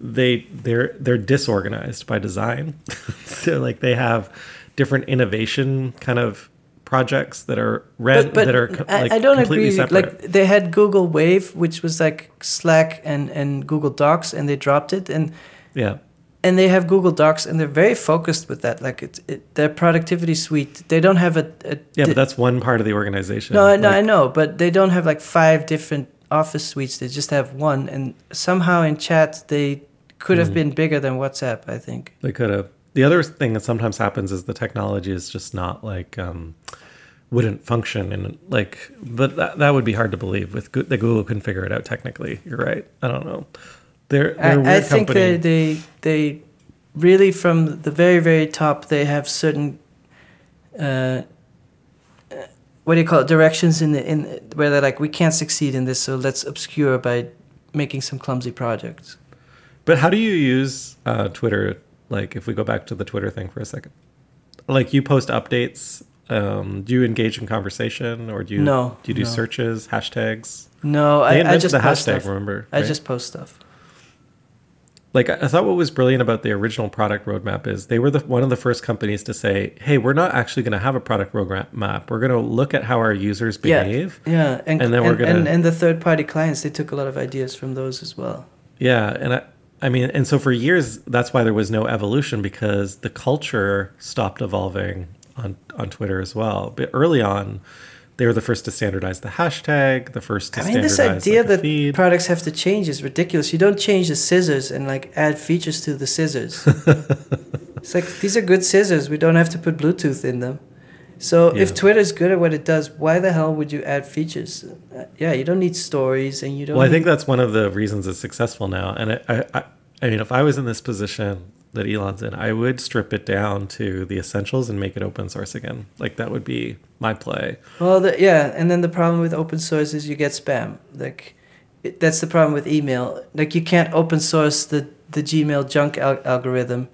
they they're they're disorganized by design. so like they have different innovation kind of projects that are red that are co- I, like I don't completely agree. separate. Like they had Google Wave, which was like Slack and and Google Docs, and they dropped it and. yeah. and they have Google Docs, and they're very focused with that. Like it's it, their productivity suite. They don't have a, a Yeah, but that's one part of the organization. no, no, I know, but they don't have like five different office suites. They just have one, and somehow in chat they could have Mhm. been bigger than WhatsApp. I think. They could have. The other thing that sometimes happens is the technology is just not like um, wouldn't function and like, but that, that would be hard to believe with Go- that Google can figure it out technically. You're right. I don't know. They're, they're a I, weird I think they they they really from the very very top they have certain. Uh, uh, what do you call it? Directions in the in where they're like we can't succeed in this, so let's obscure by making some clumsy projects. But how do you use uh, Twitter? Like, if we go back to the Twitter thing for a second, like you post updates. Um, do you engage in conversation or do you No, do you do no. searches, hashtags? No, I, I just the post hashtag. stuff. Remember? I right? just post stuff. like I I thought what was brilliant about the original product roadmap is they were the one of the first companies to say, "Hey, we're not actually going to have a product roadmap. We're going to look at how our users behave." Yeah, yeah, and And then we're gonna- and, and the third party clients they took a lot of ideas from those as well. Yeah, and I I mean, and so for years that's why there was no evolution because the culture stopped evolving on on Twitter as well. But early on, they were the first to standardize the hashtag, the first to I mean, this idea like, that products have to change is ridiculous. You don't change the scissors and like add features to the scissors. it's like these are good scissors. We don't have to put Bluetooth in them. So Yeah. if Twitter's good at what it does, why the hell would you add features? Uh, yeah, you don't need stories, and you don't. Well, I think that's one of the reasons it's successful now. And I, I, I, I mean, if I was in this position that Elon's in, I would strip it down to the essentials and make it open source again. Like that would be my play. Well, the, yeah, and then the problem with open source is you get spam. Like, it, that's the problem with email. Like, you can't open source the the Gmail junk al- algorithm.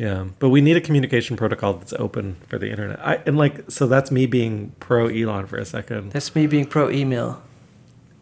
Yeah, but we need a communication protocol that's open for the internet. I, and like, so that's me being pro Elon for a second. That's me being pro email.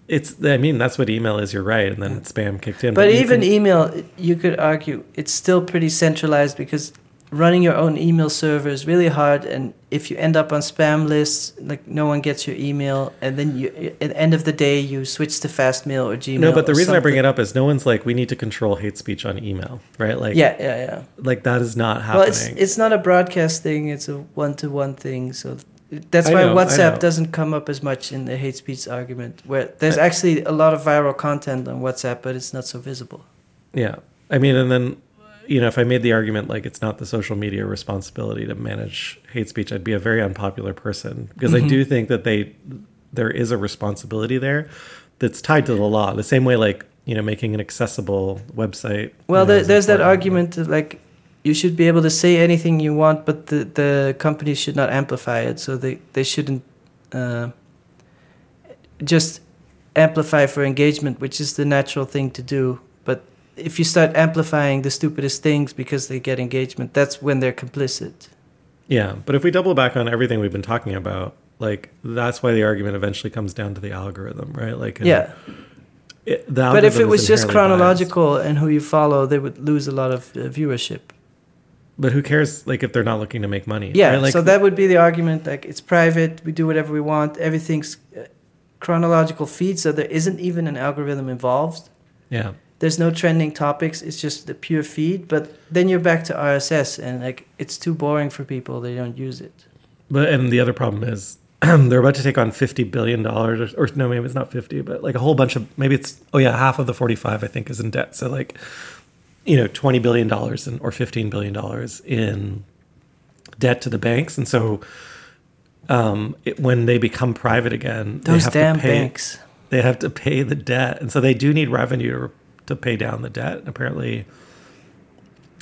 It's, I mean, that's what email is. You're right, and then spam kicked in. But you even can- email, you could argue it's still pretty centralized because running your own email server is really hard. And if you end up on spam lists, like no one gets your email, and then you, at the end of the day, you switch to Fastmail or Gmail. no, but the reason I bring it up is no one's like, we need to control hate speech on email, right? Like, yeah, yeah, yeah. like that is not happening Well, it's it's not a broadcast thing; it's a one-to-one thing. So that's why know, WhatsApp doesn't come up as much in the hate speech argument. Where there's actually a lot of viral content on WhatsApp, but it's not so visible. Yeah. I mean, and then, you know, if I made the argument like it's not the social media responsibility to manage hate speech, I'd be a very unpopular person because I Mhm. do think that they, there is a responsibility there that's tied to the law. The same way, like, you know, making an accessible website. Well, you know, there's that argument that, like you should be able to say anything you want, but the the companies should not amplify it. So they they shouldn't uh, just amplify for engagement, which is the natural thing to do. If you start amplifying the stupidest things because they get engagement, that's when they're complicit. Yeah. But if we double back on everything we've been talking about, like, that's why the argument eventually comes down to the algorithm, right? Like, Yeah, it, the But if it was just inherently biased. chronological and who you follow, they would lose a lot of uh, viewership. but who cares? Like if they're not looking to make money, Yeah, right? Like, so that would be the argument. Like it's private, we do whatever we want. Everything's uh, chronological feed, so there isn't even an algorithm involved. yeah, There's no trending topics. It's just the pure feed. But then you're back to RSS, and like it's too boring for people. They don't use it. but and the other problem is they're about to take on fifty billion dollars, or, or no, maybe it's not fifty, but like a whole bunch of maybe it's oh yeah, half of the forty-five I think is in debt. So like you know twenty billion dollars or fifteen billion dollars in debt to the banks, and so um, it, when they become private again, they Those have damn to pay, banks. They have to pay the debt, and so they do need revenue to, pay down the debt. Apparently,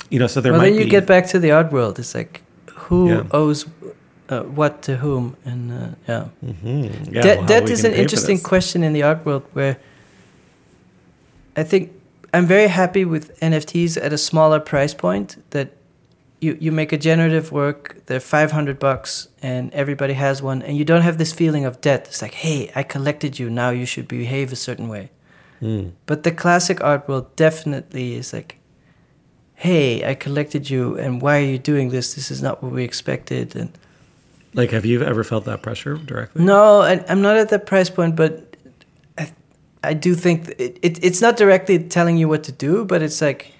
you know, so there well, then you be get back to the art world. It's like who Yeah. owes uh, what to whom, and uh, yeah. Mhm. Yeah, that well, how is an interesting question in the art world where I think I'm very happy with NFTs at a smaller price point that you, you make a generative work, they're 500 bucks and everybody has one and you don't have this feeling of debt. It's like, hey, I collected you, now you should behave a certain way. Mm. But the classic art world definitely is like, hey, I collected you and why are you doing this? This is not what we expected. And Like, have you ever felt that pressure directly? No, I, I'm not at that price point, but I, I do think it, it, it's not directly telling you what to do, but it's like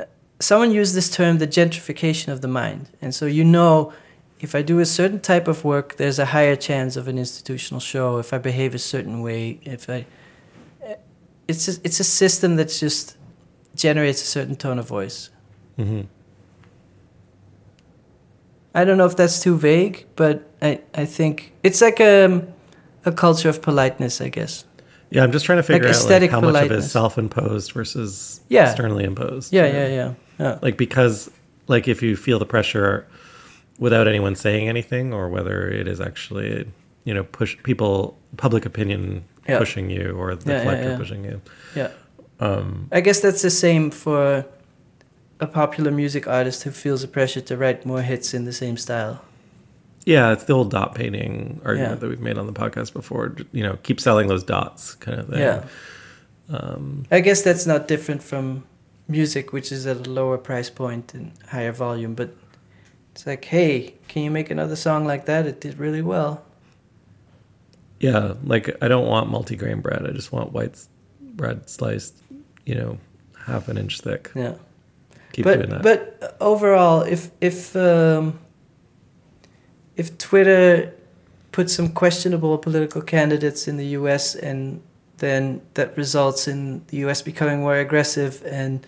uh, someone used this term, the gentrification of the mind. And so you know, if I do a certain type of work, there's a higher chance of an institutional show. If I behave a certain way, if I, it's just, it's a system that just generates a certain tone of voice. hmm I don't know if that's too vague, but I, I think it's like a, a culture of politeness, I guess. Yeah, I'm just trying to figure out like, how much of it is self-imposed versus Yeah. externally imposed. Yeah, yeah, yeah. yeah. Like because, like, if you feel the pressure without anyone saying anything, or whether it is actually, you know, push people, public opinion Yeah. pushing you, or the Yeah, collector yeah. pushing you. yeah. Um, I guess that's the same for a popular music artist who feels the pressure to write more hits in the same style. yeah, it's the old dot painting argument that we've made on the podcast before. You know, keep selling those dots, kind of thing. Yeah. Um, I guess that's not different from music, which is at a lower price point and higher volume, but it's like, hey, can you make another song like that? It did really well. Yeah, like I don't want multigrain bread. I just want white bread sliced, you know, half an inch thick. Yeah. Keep but doing that. but overall, if if um, if Twitter put some questionable political candidates in the U.S. and then that results in the U.S. becoming more aggressive and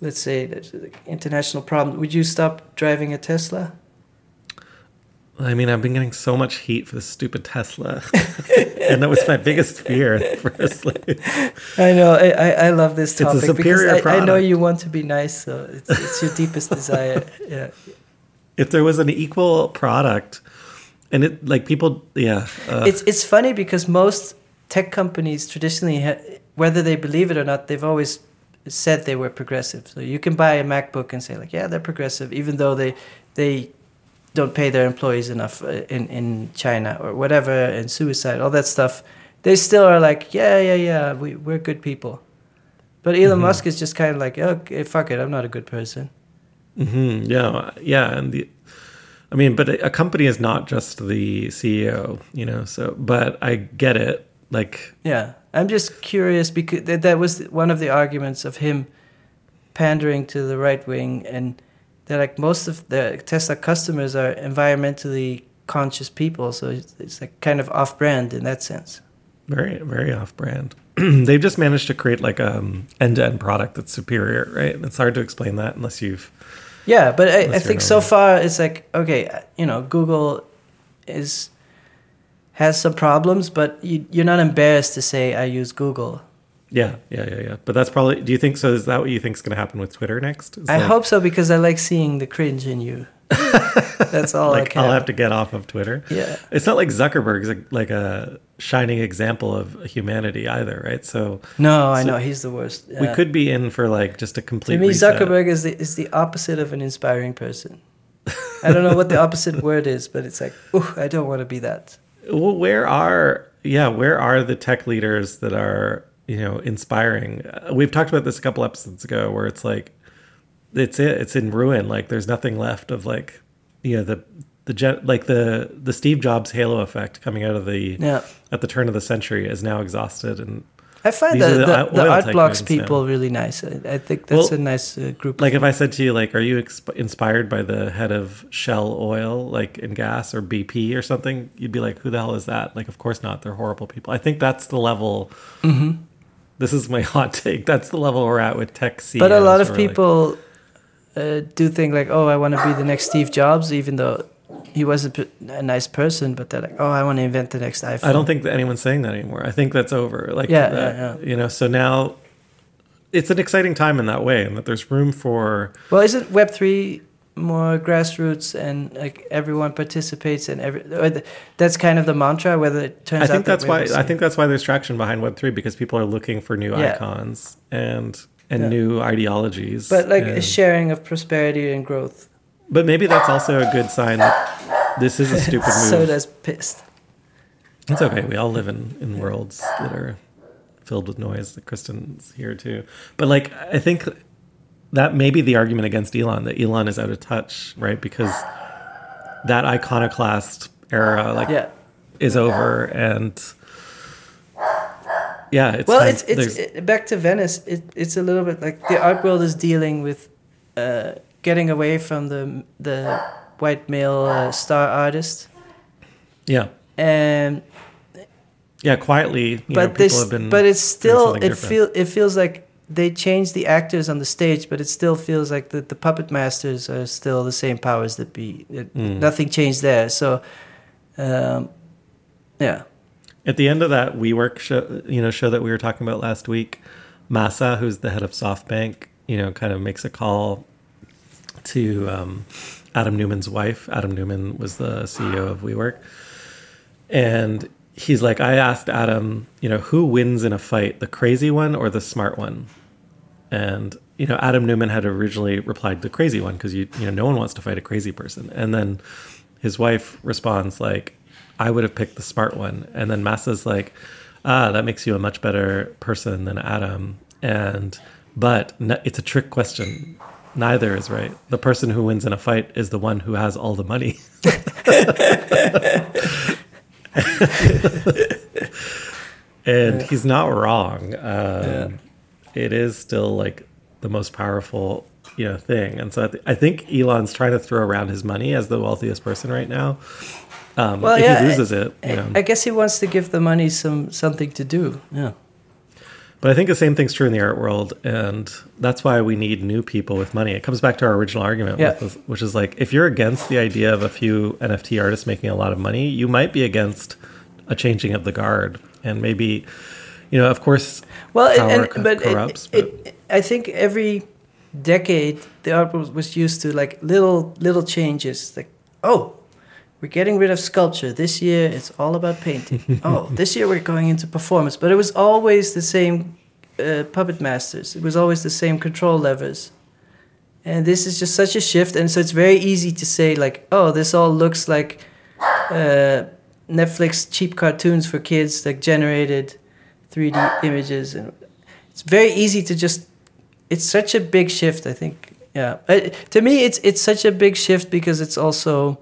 let's say international problem, would you stop driving a Tesla? I mean, I've been getting so much heat for the stupid Tesla, and that was my biggest fear. Firstly, I know. I, I, I love this a topic superior because I, I know you want to be nice, so it's, it's your deepest desire. Yeah. if there was an equal product, and it like people, yeah, uh, it's it's funny because most tech companies traditionally, ha- whether they believe it or not, they've always said they were progressive. So you can buy a MacBook and say like, yeah, they're progressive, even though they they don't pay their employees enough uh, in in China or whatever, and suicide, all that stuff. They still are like, yeah, yeah, yeah, we we're good people. But Elon Mhm. Musk is just kind of like, okay, fuck it, I'm not a good person. hmm yeah, yeah, and the, I mean, but a, company is not just the CEO, you know. So, but I get it. Like, Yeah, I'm just curious because that was one of the arguments of him pandering to the right wing, and they're like most of the Tesla customers are environmentally conscious people, so it's, it's like kind of off-brand in that sense. very very off-brand. They've just managed to create like um end-to-end product that's superior, right? And it's hard to explain that unless you've Yeah, but I, I think so far it's like okay, you know, Google is has some problems, but you, you're not embarrassed to say I use Google. Yeah, yeah, yeah, yeah. But that's probably. Do you think so? Is that what you think is going to happen with Twitter next? Is I like- hope so because I like seeing the cringe in you. That's all I Like can. I'll have to get off of Twitter. Yeah. It's not like Zuckerberg's a, like a shining example of humanity either, right? So No, I know he's the worst. we could be in for like just a complete. To me, reset. Zuckerberg is the is the opposite of an inspiring person. I don't know what the opposite word is, but it's like, ooh, I don't want to be that. Well, where are yeah, where are the tech leaders that are you know inspiring? Uh, We've talked about this a couple episodes ago, where it's like it's it, it's in ruin. Like there's nothing left of like you know the the like the the Steve Jobs halo effect coming out of the Yeah. at the turn of the century is now exhausted and I find the, the the, the art blocks people really nice. I, I think that's Well, a nice uh, group. like if I said to you like are you exp- inspired by the head of Shell Oil like in gas or BP or something you'd be like who the hell is that like of course not they're horrible people I think that's the level Mm-hmm. This is my hot take that's the level we're at with tech CEOs but a lot of where, like- people uh, do think like, oh, I want to be the next Steve Jobs, even though he wasn't a nice person. But they're like, oh, I want to invent the next iPhone. I don't think that anyone's saying that anymore. I think that's over. Like, Yeah, that, yeah, yeah. you know. So now, it's an exciting time in that way, and that there's room for. Well, isn't Web three more grassroots and like everyone participates and every or th- that's kind of the mantra. Whether it turns I out think that that's why. I think that's why there's traction behind Web three because people are looking for new Yeah. icons and and Yeah. new ideologies. But like a sharing of prosperity and growth. but maybe that's also a good sign that this is a stupid move. Soda's pissed. It's okay. We all live in, in worlds that are filled with noise. Kristen's here too. But like, I think that may be the argument against Elon that Elon is out of touch, right? Because that iconoclast era, like, Yeah. is over, and yeah, it's well, time- it's it's it, back to Venice. It, it's a little bit like the art world is dealing with uh, getting away from the the white male uh, star artist, yeah, and yeah. Quietly, you know, but this have been. but it's still it feel it feels like they change the actors on the stage, but it still feels like the, the puppet masters are still the same powers that be. It, Mm. Nothing changed there. So, um, yeah, At the end of that WeWork show, you know, show that we were talking about last week, Masa, who's the head of SoftBank, you know, kind of makes a call to um, Adam Neumann's wife. Adam Neumann was the CEO of WeWork, and he's like, I asked Adam, you know, who wins in a fight, the crazy one or the smart one? And you know, Adam Neumann had originally replied the crazy one because you you know no one wants to fight a crazy person, and then his wife responds like, I would have picked the smart one, and then Masa's like, ah, that makes you a much better person than Adam, and but it's a trick question. Neither is right. The person who wins in a fight is the one who has all the money. and he's not wrong. Um, It is still like the most powerful, you know, thing. And so I, th- I think Elon's trying to throw around his money as the wealthiest person right now. Um, Well, if yeah, he loses it, you I, know. I guess he wants to give the money some something to do. Yeah, But I think the same thing's true in the art world, and that's why we need new people with money. It comes back to our original argument, Yeah. this, which is like if you're against the idea of a few NFT artists making a lot of money, you might be against a changing of the guard, and maybe, you know, of course, well, power and, co- but, corrupts. it, it, I think every decade the art world was used to like little little changes. Like, oh, we're getting rid of sculpture this year. It's all about painting. oh, this year we're going into performance. But it was always the same uh, puppet masters. It was always the same control levers. And this is just such a shift, and so it's very easy to say like, oh, this all looks like uh, Netflix cheap cartoons for kids that generated 3D images, and it's very easy to just. It's such a big shift. I think, yeah. Uh, to me, it's it's such a big shift because it's also.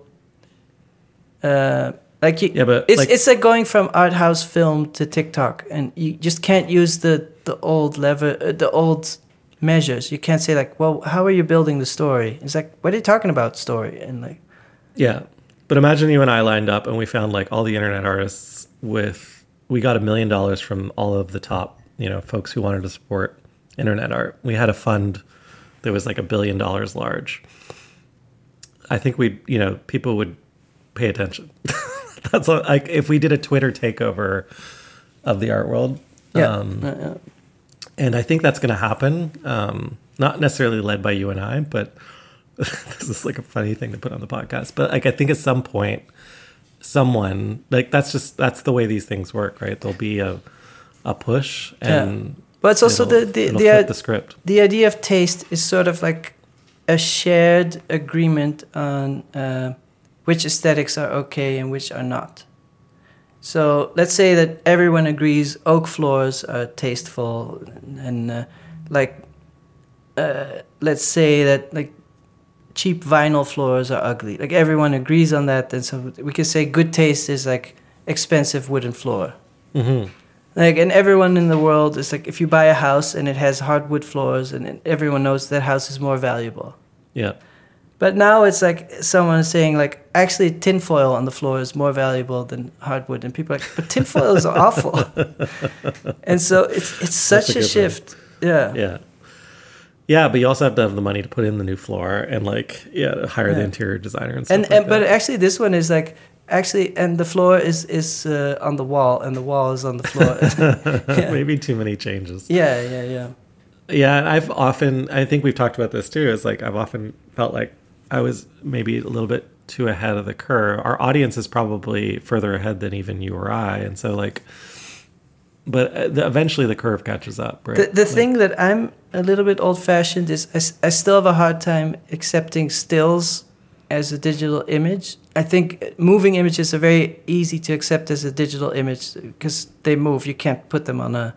Uh, like you, Yeah, but, it's like- it's like going from art house film to TikTok, and you just can't use the the old lever, uh, the old measures. You can't say like, well, how are you building the story? It's like, what are you talking about story? And like, Yeah. But imagine you and I lined up and we found like all the internet artists with we got a million dollars from all of the top, you know, folks who wanted to support internet art. We had a fund that was like a billion dollars large. I think we, you know, people would pay attention. That's all, like if we did a Twitter takeover of the art world. yeah, Um, uh, yeah. and I think that's going to happen. Um, not necessarily led by you and I, but this is like a funny thing to put on the podcast. But like, I think at some point, someone like that's just that's the way these things work, right? There'll be a a push, and But it's also the the the, uh, the script. the idea of taste is sort of like a shared agreement on uh, which aesthetics are okay and which are not. So let's say that everyone agrees oak floors are tasteful, and uh, like uh, let's say that like cheap vinyl floors are ugly. Like everyone agrees on that, and so we could say good taste is like expensive wooden floor. Mm-hmm. Like, and everyone in the world is like, if you buy a house and it has hardwood floors, and everyone knows that house is more valuable. Yeah. But now it's like someone is saying like, actually, tinfoil on the floor is more valuable than hardwood, and people are like, but tinfoil is awful. and so it's it's such That's a a, shift. Yeah. Yeah. Yeah, but you also have to have the money to put in the new floor and like yeah, hire the interior designer and stuff. And, like and but actually, this one is like actually, and the floor is is uh, on the wall, and the wall is on the floor. yeah. maybe too many changes. yeah, yeah, yeah. Yeah, and I've often I think we've talked about this too. Is like I've often felt like I was maybe a little bit too ahead of the curve. Our audience is probably further ahead than even you or I, and so like, but uh, the, eventually the curve catches up, right? The, the Like- thing that I'm a little bit old fashioned is I, I still have a hard time accepting stills as a digital image. I think moving images are very easy to accept as a digital image because they move. You can't put them on a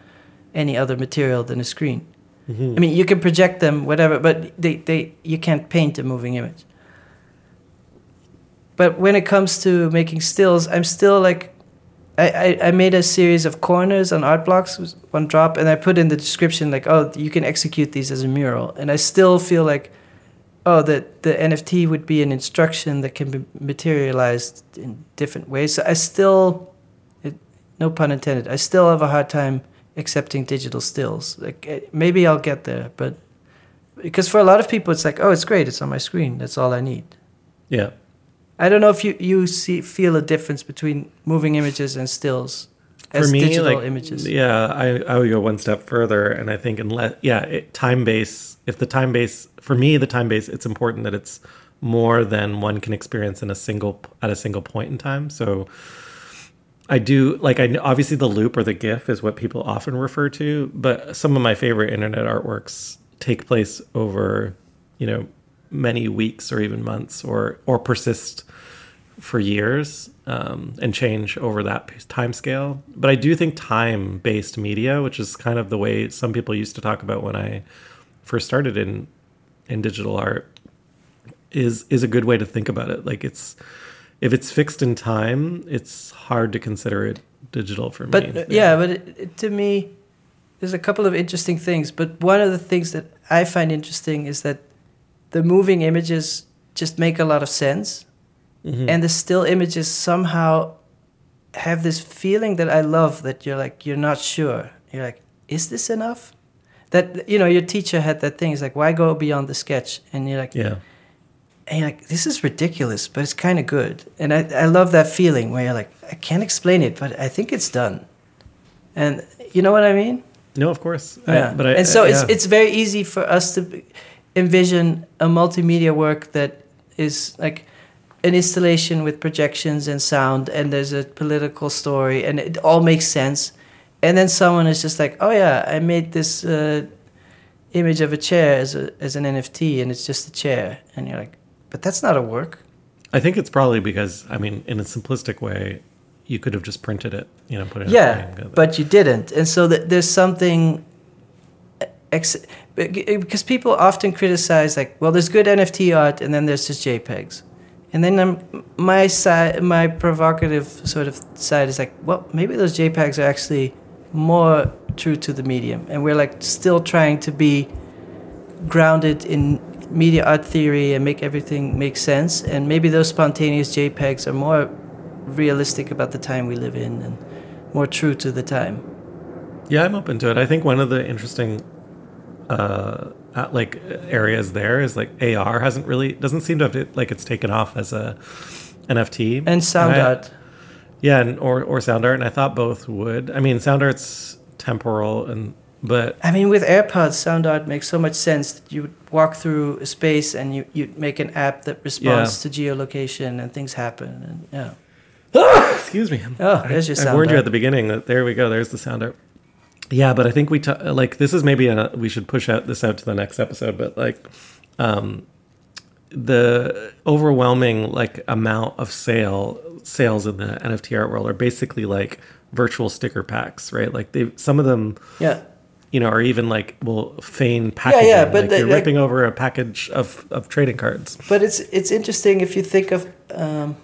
any other material than a screen. Mhm. I mean, you can project them, whatever, but they, they you can't paint a moving image. But when it comes to making stills, I'm still like, I, I, made a series of corners on art blocks, one drop, and I put in the description like, oh, you can execute these as a mural, and I still feel like, oh, that the NFT would be an instruction that can be materialized in different ways. So I still, it, no pun intended, I still have a hard time accepting digital stills. Like eh, maybe I'll get there, but because for a lot of people it's like, oh, it's great, it's on my screen, that's all I need. yeah, I don't know if you you see feel a difference between moving images and stills as for me, digital like, images. Yeah, I, I would go one step further, and I think unless, yeah, it, time base. If the time base, for me, the time base, it's important that it's more than one can experience in a single at a single point in time. So, I do like I obviously the loop or the GIF is what people often refer to, but some of my favorite internet artworks take place over, you know, many weeks or even months, or or persist for years um, and change over that time scale. But I do think time based media, which is kind of the way some people used to talk about when I first started in in digital art, is is a good way to think about it. Like it's if it's fixed in time, it's hard to consider it digital for But me. uh, yeah, but it, it, to me, there's a couple of interesting things. But one of the things that I find interesting is that the moving images just make a lot of sense, Mhm. and the still images somehow have this feeling that I love. That you're like you're not sure. You're like, is this enough? That you know, your teacher had that thing. It's like, why go beyond the sketch? And you're like, yeah. and you're like, this is ridiculous, but it's kind of good. And I, I love that feeling where you're like, I can't explain it, but I think it's done. And you know what I mean? No, of course. I- Yeah. but I, and so I- it's yeah. it's very easy for us to envision a multimedia work that is like an installation with projections and sound, and there's a political story, and it all makes sense. And then someone is just like, oh yeah, I made this uh, image of a chair as a as an NFT, and it's just a chair, and you're like, but that's not a work. I think it's probably because I mean, in a simplistic way, you could have just printed it, you know, put it in a yeah frame, but you didn't and so th- there's something ex- because people often criticize like well there's good nft art and then there's just jpegs. And then um, my side my provocative sort of side is like well maybe those jpegs are actually more true to the medium. And we're like still trying to be grounded in media art theory and make everything make sense. And maybe those spontaneous jpegs are more realistic about the time we live in and more true to the time. Yeah, I'm open to it. I think one of the interesting uh, uh, like areas there is like AR hasn't really doesn't seem to have it, like it's taken off as a NFT and sound I- art Yeah, and, or or sound art, and I thought both would. I mean, sound art's temporal, and but i mean with airpods sound art makes so much sense that you walk through a space and you, you make an app that responds to geolocation and things happen and yeah excuse me. Oh, there's your I, I sound warned you at the beginning that there we go. There's the sound art. Yeah, but I think we ta- like this is maybe a, we should push out this out to the next episode. But like, um, the overwhelming like amount of sale sales in the NFT art world are basically like virtual sticker packs, right? Like they some of them Yeah. you know, are even like will feign packaging. yeah, but like the- you're like- ripping over a package of, of trading cards. But it's it's interesting if you think of um,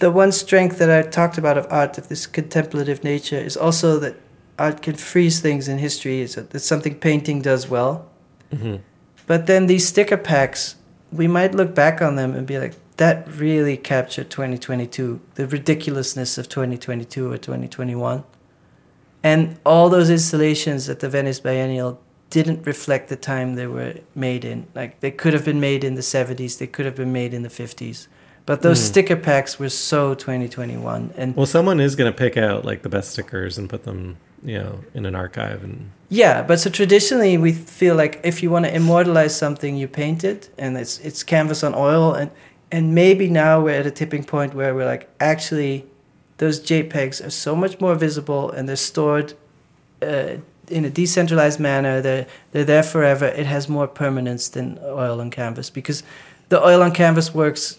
the one strength that I talked about of art, of this contemplative nature, is also that art can freeze things in history. It's, it's something painting does well. Mm-hmm. But then these sticker packs, we might look back on them and be like, that really captured 2022, the ridiculousness of 2022 or 2021. And all those installations at the Venice Biennial didn't reflect the time they were made in. Like they could have been made in the 70s, they could have been made in the 50s. But those Mm. sticker packs were so 2021. And Well, someone is going to pick out like the best stickers and put them, you know, in an archive. And Yeah, but so traditionally we feel like if you want to immortalize something, you paint it, and it's it's canvas on oil, and and maybe now we're at a tipping point where we're like, actually, those JPEGs are so much more visible, and they're stored uh, in a decentralized manner. They're they're there forever. It has more permanence than oil on canvas because the oil on canvas works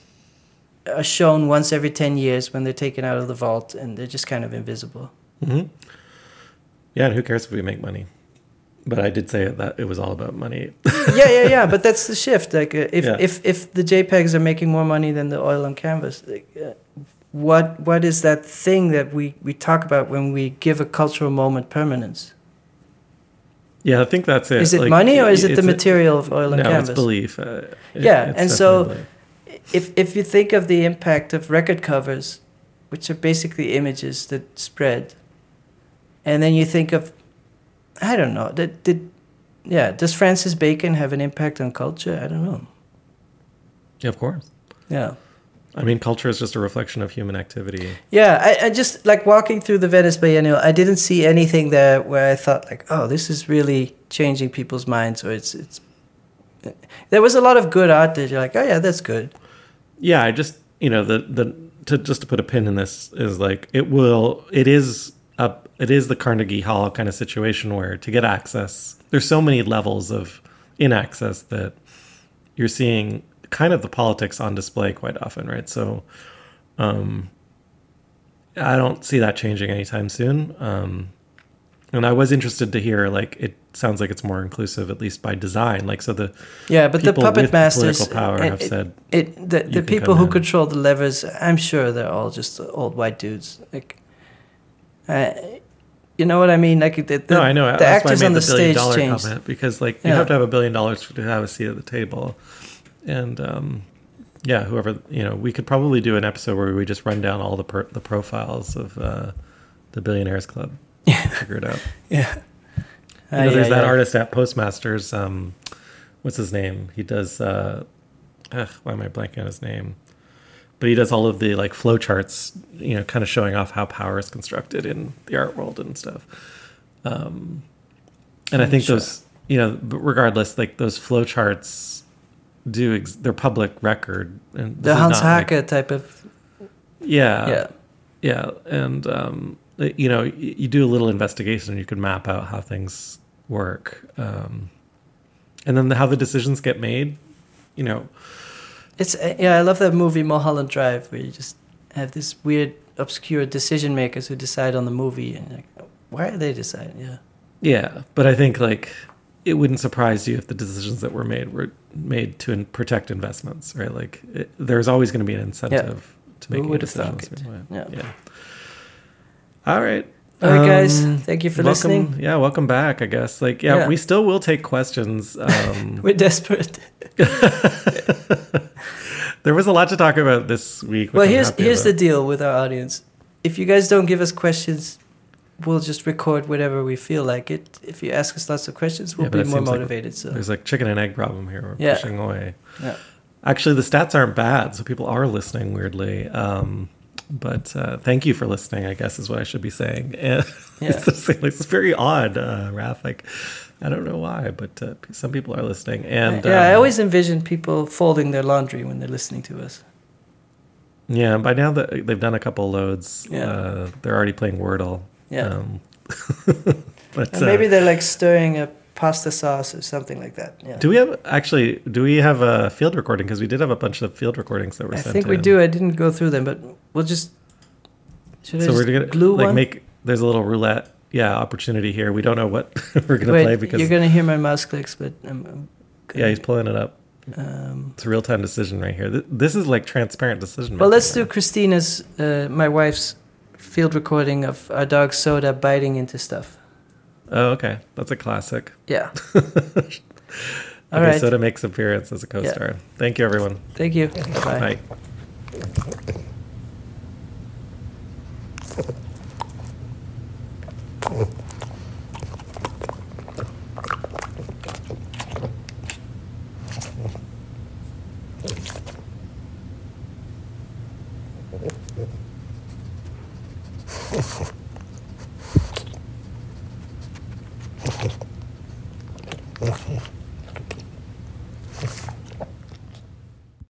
are shown once every ten years when they're taken out of the vault, and they're just kind of invisible. Mhm. Yeah, and who cares if we make money? But I did say that it was all about money. yeah, yeah, yeah. But that's the shift. Like, uh, if Yeah. if if the JPEGs are making more money than the oil on canvas, like, uh, what what is that thing that we we talk about when we give a cultural moment permanence? yeah, I think that's it. Is it Like, money or is it the it's a- material of oil on no, canvas? it's belief. Uh, it- Yeah, it's and so- If if you think of the impact of record covers, which are basically images that spread, and then you think of, I don't know, did did. Yeah, does Francis Bacon have an impact on culture? I don't know. Yeah, of course. Yeah. I mean, culture is just a reflection of human activity. Yeah, I, I just like walking through the Venice Biennial. I didn't see anything there where I thought like, oh, this is really changing people's minds, or it's it's. There was a lot of good art that you're like, oh yeah, that's good. Yeah, I just you know the the to just to put a pin in this is like it will it is it is the Carnegie Hall kind of situation where to get access there's so many levels of in access that you're seeing kind of the politics on display quite often, right? So um I don't see that changing anytime soon. Um and I was interested to hear like it sounds like it's more inclusive at least by design. Like so the Yeah, but the puppet masters, power and have it, said it. The, the people who in. control the levers, I'm sure they're all just old white dudes. Like, uh, you know what I mean? Like the, the, no, I know. the That's actors on the, the billion stage changed. comment because, like, you Yeah. have to have a billion dollars to have a seat at the table, and um, yeah, whoever you know, we could probably do an episode where we just run down all the per- the profiles of uh, the billionaires club, yeah. figure it out. Yeah. You know, there's that artist at Postmasters. Um, what's his name? He does. Uh, ugh, why am I blanking on his name? But he does all of the like flow charts, you know, kind of showing off how power is constructed in the art world and stuff. Um, and I think Sure. those, you know, regardless, like those flow charts do ex- they're public record. And The Hans not, like- type of. yeah, yeah. yeah, and um, you know, you do a little investigation, and you can map out how things work, um, and then how the decisions get made. You know, It's uh, yeah, I love that movie Mulholland Drive where you just have this weird obscure decision makers who decide on the movie and like why are they deciding? Yeah. yeah, but I think like it wouldn't surprise you if the decisions that were made were made to in- protect investments, right? Like it, there's always going to be an incentive to Who make would have thunk? Yeah. Yeah. yeah. All right. All right, guys. Um, Thank you for welcome, listening. Yeah, welcome back. I guess. Like, yeah, Yeah. we still will take questions. Um, We're desperate. there was a lot to talk about this week. Well, I'm here's happy here's the deal with our audience. If you guys don't give us questions, we'll just record whatever we feel like it. If you ask us lots of questions, we'll Yeah, be more seems like motivated. so There's like chicken and egg problem here. We're Yeah. pushing away. yeah. Actually, the stats aren't bad, so people are listening weirdly. Um, but uh, thank you for listening. I guess is what I should be saying. And Yeah. it's, like, it's very odd, uh, Raph. Like I don't know why, but uh, some people are listening. And yeah, I um, always envision people folding their laundry when they're listening to us. yeah. By now that they've done a couple loads, Yeah. uh, they're already playing Wordle. Yeah. Um, but maybe uh, they're like stirring up pasta sauce or something like that. Yeah. Do we have actually? Do we have a field recording? Because we did have a bunch of field recordings that were I sent. think we in. do. I didn't go through them, but we'll just. Should I So just we're gonna glue like one? make. There's a little roulette, yeah, opportunity here. We don't know what we're gonna Wait, play because you're gonna hear my mouse clicks, but I'm. I'm yeah, he's pulling it up. Um, It's a real time decision right here. This is like transparent decision. well, let's do? Christina's, uh, my wife's, field recording of our dog Soda biting into stuff. Oh, okay, that's a classic. Yeah. okay, All right. Soda makes appearance as a co-star. Thank you, everyone. Thank you. Bye. Bye.